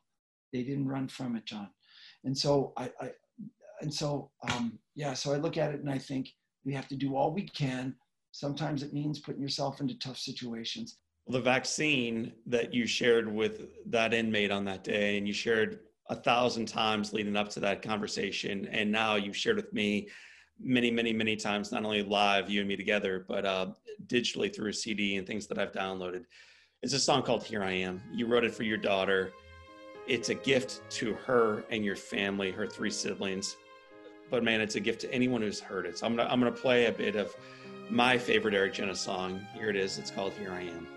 They didn't run from it, John. And so I, I and so um, yeah, so I look at it and I think we have to do all we can. Sometimes it means putting yourself into tough situations well, the vaccine that you shared with that inmate on that day, and you shared a thousand times leading up to that conversation, and now you've shared with me many, many, many times, not only live, you and me together, but uh, digitally through a CD and things that I've downloaded. It's a song called Here I Am. You wrote it for your daughter. It's a gift to her and your family, her three siblings. But man, it's a gift to anyone who's heard it. So I'm gonna I'm gonna play a bit of my favorite Eric Genuis song. Here it is. It's called Here I Am.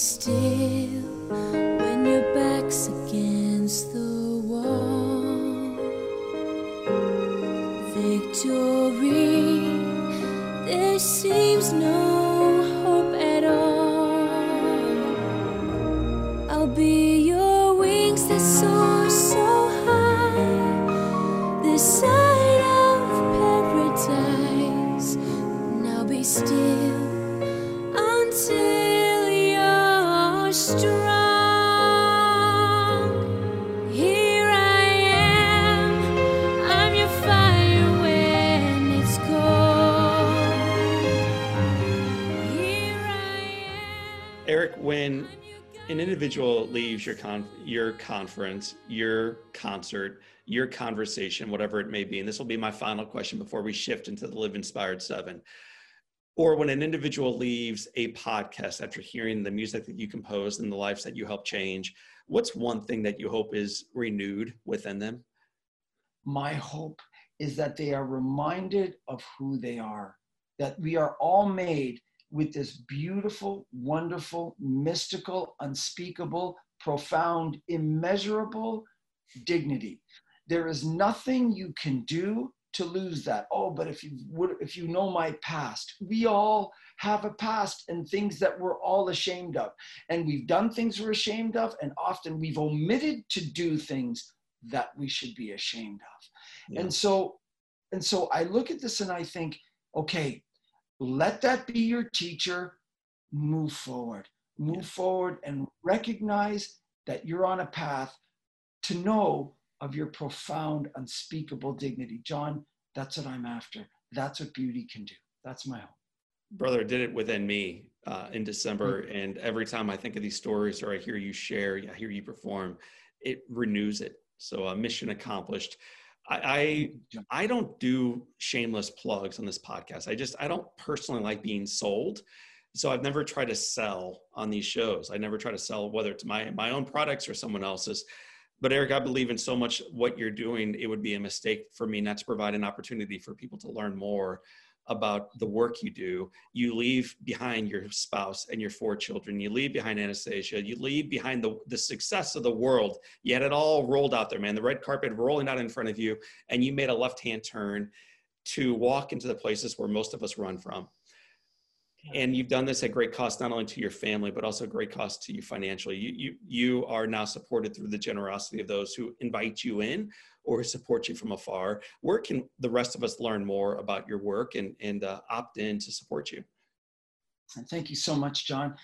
still leaves your con your conference, your concert, your conversation, whatever it may be, and this will be my final question before we shift into the Live Inspired Seven, or when an individual leaves a podcast after hearing the music that you composed and the lives that you helped change, what's one thing that you hope is renewed within them? My hope is that they are reminded of who they are, that we are all made with this beautiful, wonderful, mystical, unspeakable, profound, immeasurable dignity. There is nothing you can do to lose that. Oh, but if you would, if you know my past, we all have a past and things that we're all ashamed of. And we've done things we're ashamed of, and often we've omitted to do things that we should be ashamed of. Yeah. And so, and so I look at this and I think, okay, let that be your teacher. Move forward. Move forward and recognize that you're on a path to know of your profound, unspeakable dignity. John, that's what I'm after. That's what beauty can do. That's my hope. Brother, did it within me uh, in December. Mm-hmm. And every time I think of these stories or I hear you share, I hear you perform, it renews it. So, uh, mission accomplished. I, I don't do shameless plugs on this podcast. I just I don't personally like being sold. So I've never tried to sell on these shows. I never try to sell whether it's my my own products or someone else's but Eric, I believe in so much what you're doing. It would be a mistake for me not to provide an opportunity for people to learn more about the work you do. You leave behind your spouse and your four children. You leave behind Anastasia. You leave behind the, the success of the world. You had it all rolled out there, man. The red carpet rolling out in front of you, and you made a left hand turn to walk into the places where most of us run from and you've done this at great cost not only to your family but also great cost to you financially. You, you you are now supported through the generosity of those who invite you in or support you from afar. Where can the rest of us learn more about your work and and uh, opt in to support you? And thank you so much john.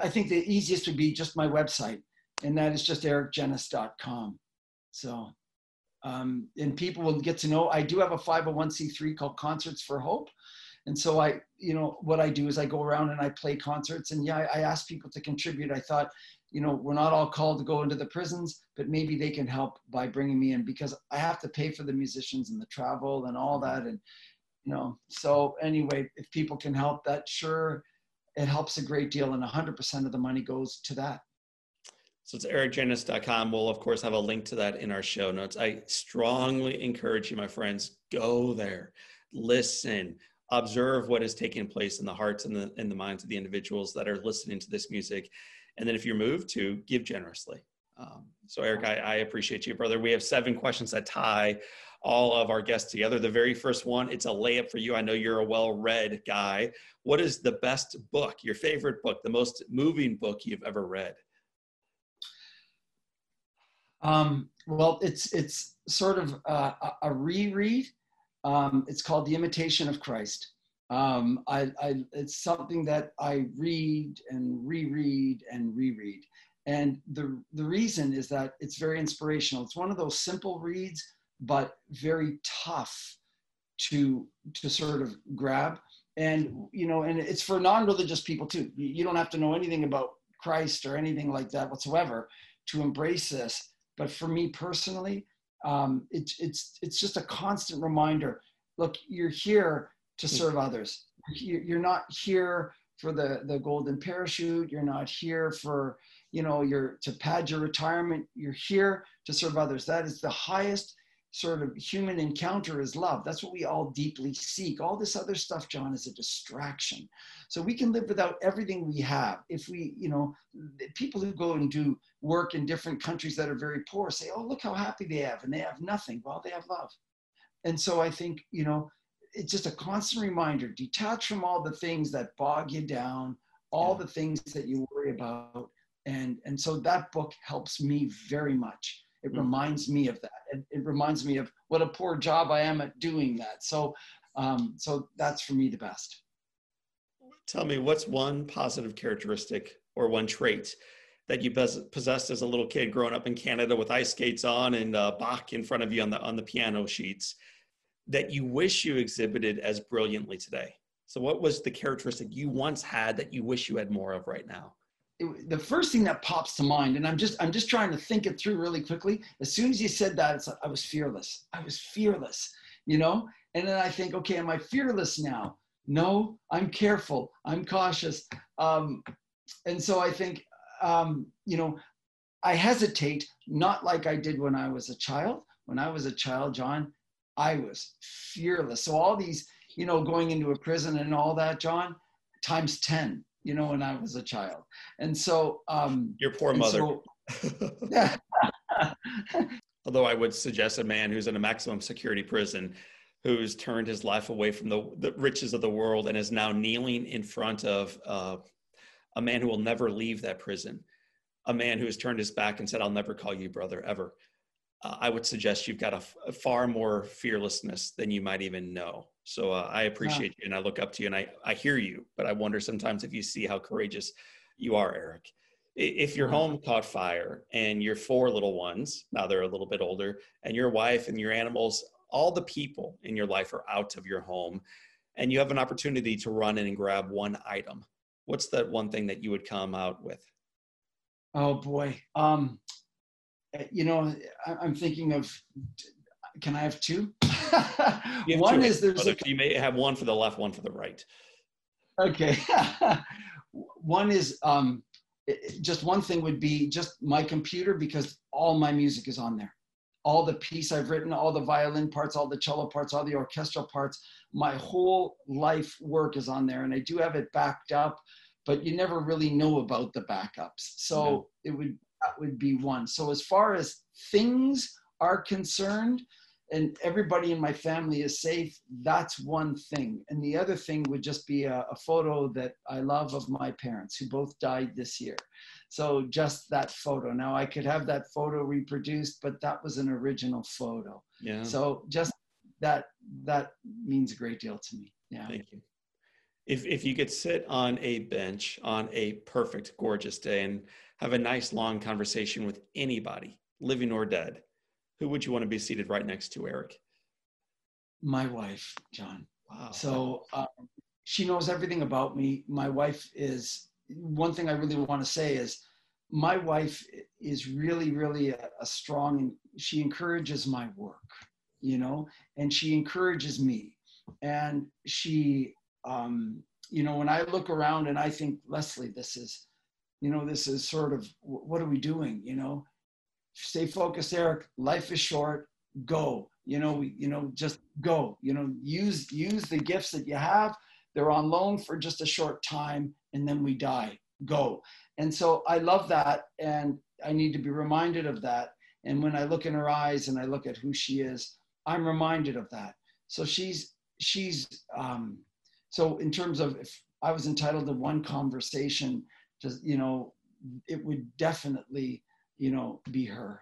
I think the easiest would be just my website and that is just ericgenuis.com so um, and people will get to know i do have a 501c3 called concerts for hope and so I, you know, what I do is I go around and I play concerts. And yeah, I, I ask people to contribute. I thought, you know, we're not all called to go into the prisons, but maybe they can help by bringing me in because I have to pay for the musicians and the travel and all mm-hmm. that. And, you know, so anyway, if people can help, that sure, it helps a great deal. And 100% of the money goes to that. So it's ericgenuis.com. We'll, of course, have a link to that in our show notes. I strongly encourage you, my friends, go there, listen, observe what is taking place in the hearts and the, in the minds of the individuals that are listening to this music. And then if you're moved to give generously. Um, so Eric, I, I appreciate you, brother. We have seven questions that tie all of our guests together. The very first one, it's a layup for you. I know you're a well-read guy. What is the best book, your favorite book, the most moving book you've ever read? Um, well, it's it's sort of uh, a reread um, it's called The Imitation of Christ. Um, I, I, it's something that I read and reread and reread. And the, the reason is that it's very inspirational. It's one of those simple reads, but very tough to, to sort of grab. And, you know, and it's for non-religious people too. You don't have to know anything about Christ or anything like that whatsoever to embrace this. But for me personally, um, it, it's it's just a constant reminder. Look, you're here to hmm. serve others. You're not here for the the golden parachute. You're not here for you know you're to pad your retirement. You're here to serve others. That is the highest sort of human encounter is love. That's what we all deeply seek. All this other stuff, John, is a distraction. So we can live without everything we have. If we, you know, people who go and do work in different countries that are very poor say, oh, look how happy they have, and they have nothing. Well, they have love. And so I think, you know, it's just a constant reminder detach from all the things that bog you down, all the things that you worry about. And, and so that book helps me very much it mm. reminds me of that. It, it, reminds me of what a poor job I am at doing that. So, um, so that's for me the best. Tell me, what's one positive characteristic or one trait that you possessed as a little kid growing up in Canada with ice skates on and uh, Bach in front of you on the on the piano sheets that you wish you exhibited as brilliantly today? So, what was the characteristic you once had that you wish you had more of right now? It, the first thing that pops to mind, and I'm just I'm just trying to think it through really quickly. As soon as you said that, it's like I was fearless. I was fearless, you know. And then I think, okay, am I fearless now? No, I'm careful. I'm cautious. Um, and so I think, um, you know, I hesitate, not like I did when I was a child. When I was a child, John, I was fearless. So all these, you know, going into a prison and all that, John, times 10 you know, when I was a child. And so, um, your poor mother. So, yeah. *laughs* *laughs* Although I would suggest a man who's in a maximum security prison who's turned his life away from the, the riches of the world and is now kneeling in front of uh, a man who will never leave that prison, a man who has turned his back and said, I'll never call you brother ever. Uh, I would suggest you've got a, a, far more fearlessness than you might even know. So uh, I appreciate you and I look up to you and I, I hear you, but I wonder sometimes if you see how courageous you are, Eric. If your home caught fire and your four little ones, now they're a little bit older, and your wife and your animals all the people in your life are out of your home and you have an opportunity to run in and grab one item what's that one thing that you would come out with oh boy um you know i'm thinking of can i have two one is there's a, you may have one for the left one for the right okay *laughs* one is um just one thing would be just my computer because all my music is on there all the piece I've written, all the violin parts, all the cello parts, all the orchestral parts. My whole life work is on there, and I do have it backed up, but you never really know about the backups. So yeah. it would that would be one. So as far as things are concerned, and everybody in my family is safe, that's one thing. And the other thing would just be a, a photo that I love of my parents who both died this year. So just that photo. Now I could have that photo reproduced, but that was an original photo. Yeah. So just that that means a great deal to me. Yeah. Thank you. If if you could sit on a bench on a perfect, gorgeous day and have a nice long conversation with anybody, living or dead, who would you want to be seated right next to, Eric? My wife, John. Wow. So um, she knows everything about me. My wife is one thing I really want to say is my wife is really, really a, a strong, she encourages my work, you know, and she encourages me. And she, um, you know, when I look around and I think, Leslie, this is, you know, this is sort of, what are we doing? You know, stay focused, Eric. Life is short. Go. You know, we, you know, just go. You know, use use the gifts that you have. They're on loan for just a short time and then we die. Go. And so I love that. And I need to be reminded of that. And when I look in her eyes and I look at who she is, I'm reminded of that. So she's, she's, um, so in terms of if I was entitled to one conversation, you know, it would definitely, you know, be her.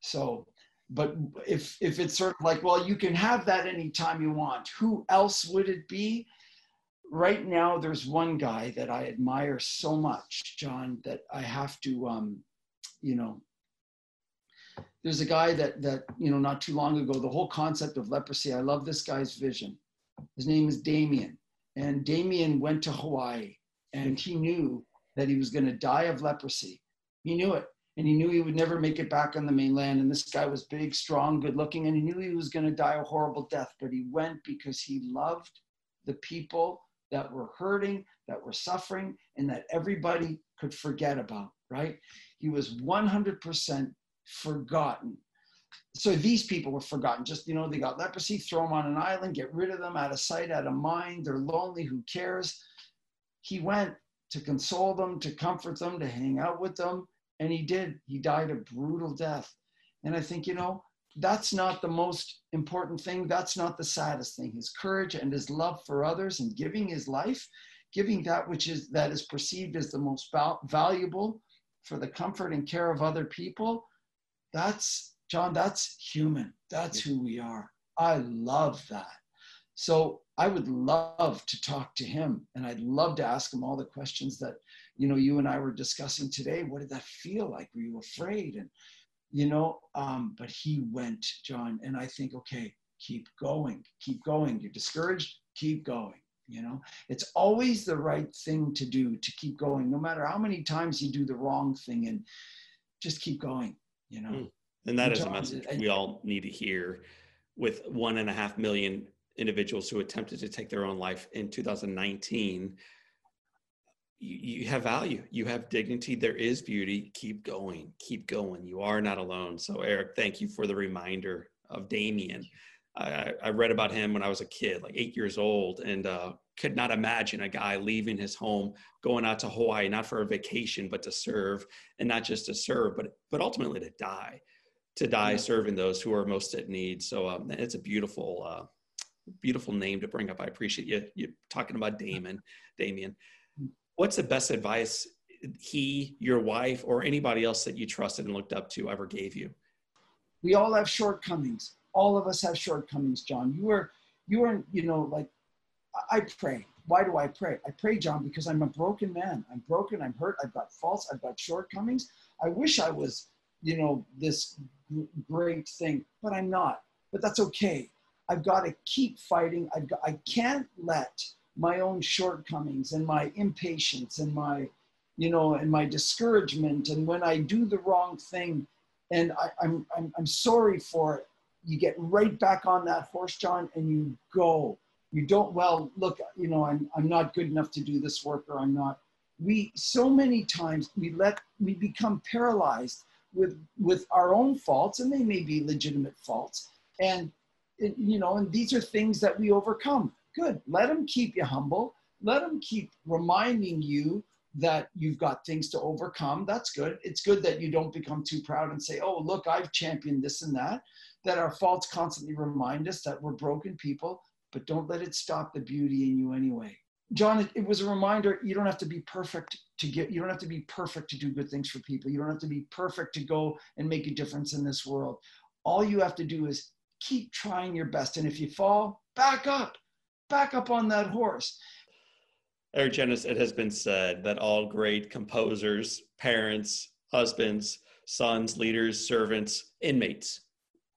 So, but if, if it's sort of like, well, you can have that anytime you want, who else would it be? right now there's one guy that I admire so much, John, that I have to, um, you know, there's a guy that that you know not too long ago the whole concept of leprosy i love this guy's vision his name is damien and damien went to hawaii and he knew that he was going to die of leprosy he knew it and he knew he would never make it back on the mainland and this guy was big strong good looking and he knew he was going to die a horrible death but he went because he loved the people that were hurting, that were suffering, and that everybody could forget about, right? He was 100% forgotten. So these people were forgotten. Just, you know, they got leprosy, throw them on an island, get rid of them out of sight, out of mind. They're lonely, who cares? He went to console them, to comfort them, to hang out with them. And he did. He died a brutal death. And I think, you know, that's not the most important thing. That's not the saddest thing. His courage and his love for others and giving his life, giving that which is that is perceived as the most val- valuable for the comfort and care of other people. That's John. That's human. That's who we are. I love that. So I would love to talk to him, and I'd love to ask him all the questions that you know you and I were discussing today. What did that feel like? Were you afraid? And you know um, but he went john and i think okay keep going keep going you're discouraged keep going you know it's always the right thing to do to keep going no matter how many times you do the wrong thing and just keep going you know hmm. and that and is John, a message we all need to hear with one and a half million individuals who attempted to take their own life in 2019 you, you have value. You have dignity. There is beauty. Keep going. Keep going. You are not alone. So eric thank you for the reminder of damien. I, I, read about him when I was a kid, like eight years old, and uh, could not imagine a guy leaving his home, going out to Hawaii, not for a vacation, but to serve, and not just to serve, but but ultimately to die, to die serving those who are most at need. So um, it's a beautiful, uh, beautiful name to bring up. I appreciate you you talking about Damon, Damien. What's the best advice he, your wife, or anybody else that you trusted and looked up to ever gave you? We all have shortcomings. All of us have shortcomings, John. You are you are you know like I pray. Why do I pray? I pray, John, because I'm a broken man. I'm broken. I'm hurt. I've got faults. I've got shortcomings. I wish I was, you know, this great thing, but I'm not. But that's okay. I've got to keep fighting. I've got, I can't let my own shortcomings and my impatience and my, you know, and my discouragement and when I do the wrong thing and I, I'm, I'm, I'm sorry for it, you get right back on that horse, John, and you go. You don't, well, look, you know, I'm, I'm not good enough to do this work or I'm not. We, so many times we let, we become paralyzed with, with our own faults and they may be legitimate faults. And, you know, and these are things that we overcome. Good. Let them keep you humble. Let them keep reminding you that you've got things to overcome. That's good. It's good that you don't become too proud and say, oh, look, I've championed this and that. That our faults constantly remind us that we're broken people, but don't let it stop the beauty in you anyway. John, it, was a reminder you don't have to be perfect to get, you don't have to be perfect to do good things for people. You don't have to be perfect to go and make a difference in this world. All you have to do is keep trying your best. And if you fall, back up, back up on that horse. Eric Genuis, it has been said that all great composers, parents, husbands, sons, leaders, servants, inmates,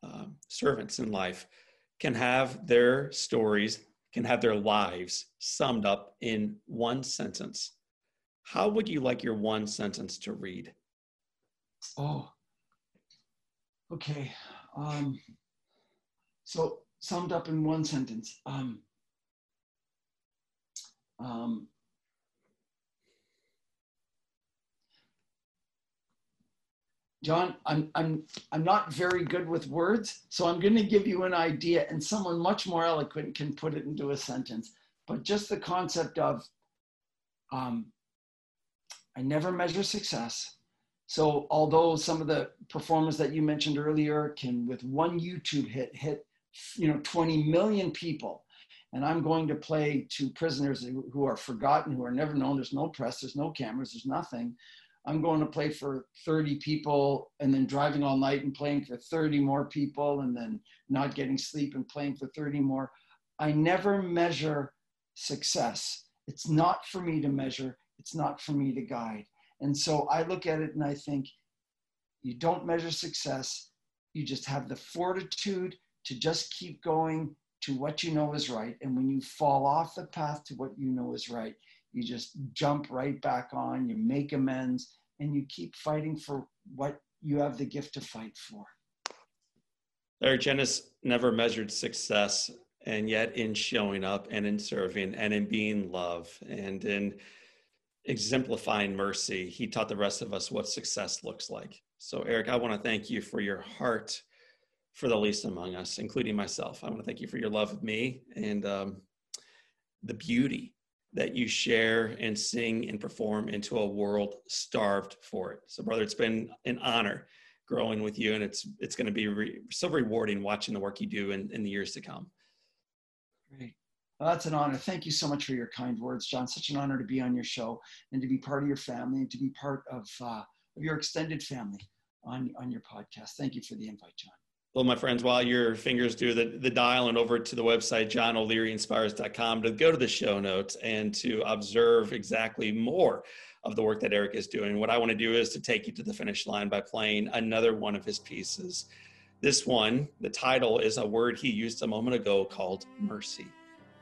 um, servants in life can have their stories, can have their lives summed up in one sentence. How would you like your one sentence to read? Oh, okay. Um, so summed up in one sentence. Um, um, John, I'm, I'm, I'm not very good with words, so I'm going to give you an idea, and someone much more eloquent can put it into a sentence. But just the concept of um, I never measure success. So, although some of the performers that you mentioned earlier can, with one YouTube hit, hit you know 20 million people, and I'm going to play to prisoners who are forgotten, who are never known. There's no press, there's no cameras, there's nothing. I'm going to play for 30 people and then driving all night and playing for 30 more people and then not getting sleep and playing for 30 more. I never measure success. It's not for me to measure, it's not for me to guide. And so I look at it and I think you don't measure success, you just have the fortitude to just keep going to what you know is right. And when you fall off the path to what you know is right, you just jump right back on, you make amends, and you keep fighting for what you have the gift to fight for. Eric Genuis never measured success, and yet in showing up and in serving and in being love and in exemplifying mercy, he taught the rest of us what success looks like. So, Eric, I want to thank you for your heart for the least among us, including myself. I want to thank you for your love of me and um, the beauty that you share and sing and perform into a world starved for it. So, brother, it's been an honor growing with you, and it's it's going to be re- so rewarding watching the work you do in, in the years to come. Great. Well, that's an honor. Thank you so much for your kind words, John. Such an honor to be on your show and to be part of your family and to be part of, uh, of your extended family on, on your podcast. Thank you for the invite, John. Well, my friends, while your fingers do the, the dial and over to the website, johnolearyinspires.com, to go to the show notes and to observe exactly more of the work that Eric is doing. What I want to do is to take you to the finish line by playing another one of his pieces. This one, the title is a word he used a moment ago called mercy.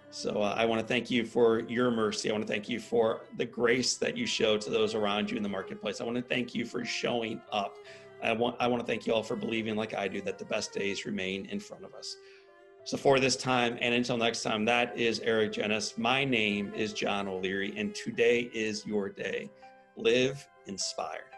So uh, I want to thank you for your mercy. I want to thank you for the grace that you show to those around you in the marketplace. I want to thank you for showing up I want, I want to thank you all for believing, like I do, that the best days remain in front of us. So, for this time and until next time, that is Eric Genuis. My name is John O'Leary, and today is your day. Live inspired.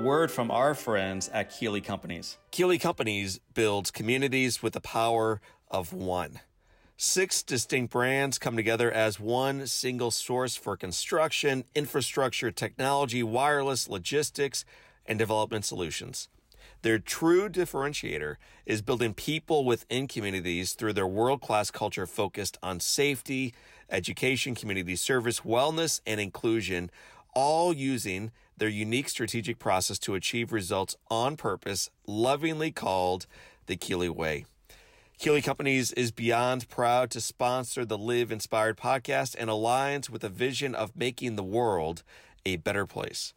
Word from our friends at Keeley Companies. Keeley Companies builds communities with the power of one. Six distinct brands come together as one single source for construction, infrastructure, technology, wireless, logistics, and development solutions. Their true differentiator is building people within communities through their world class culture focused on safety, education, community service, wellness, and inclusion, all using their unique strategic process to achieve results on purpose, lovingly called the Keeley Way. Keeley Companies is beyond proud to sponsor the Live Inspired podcast and aligns with a vision of making the world a better place.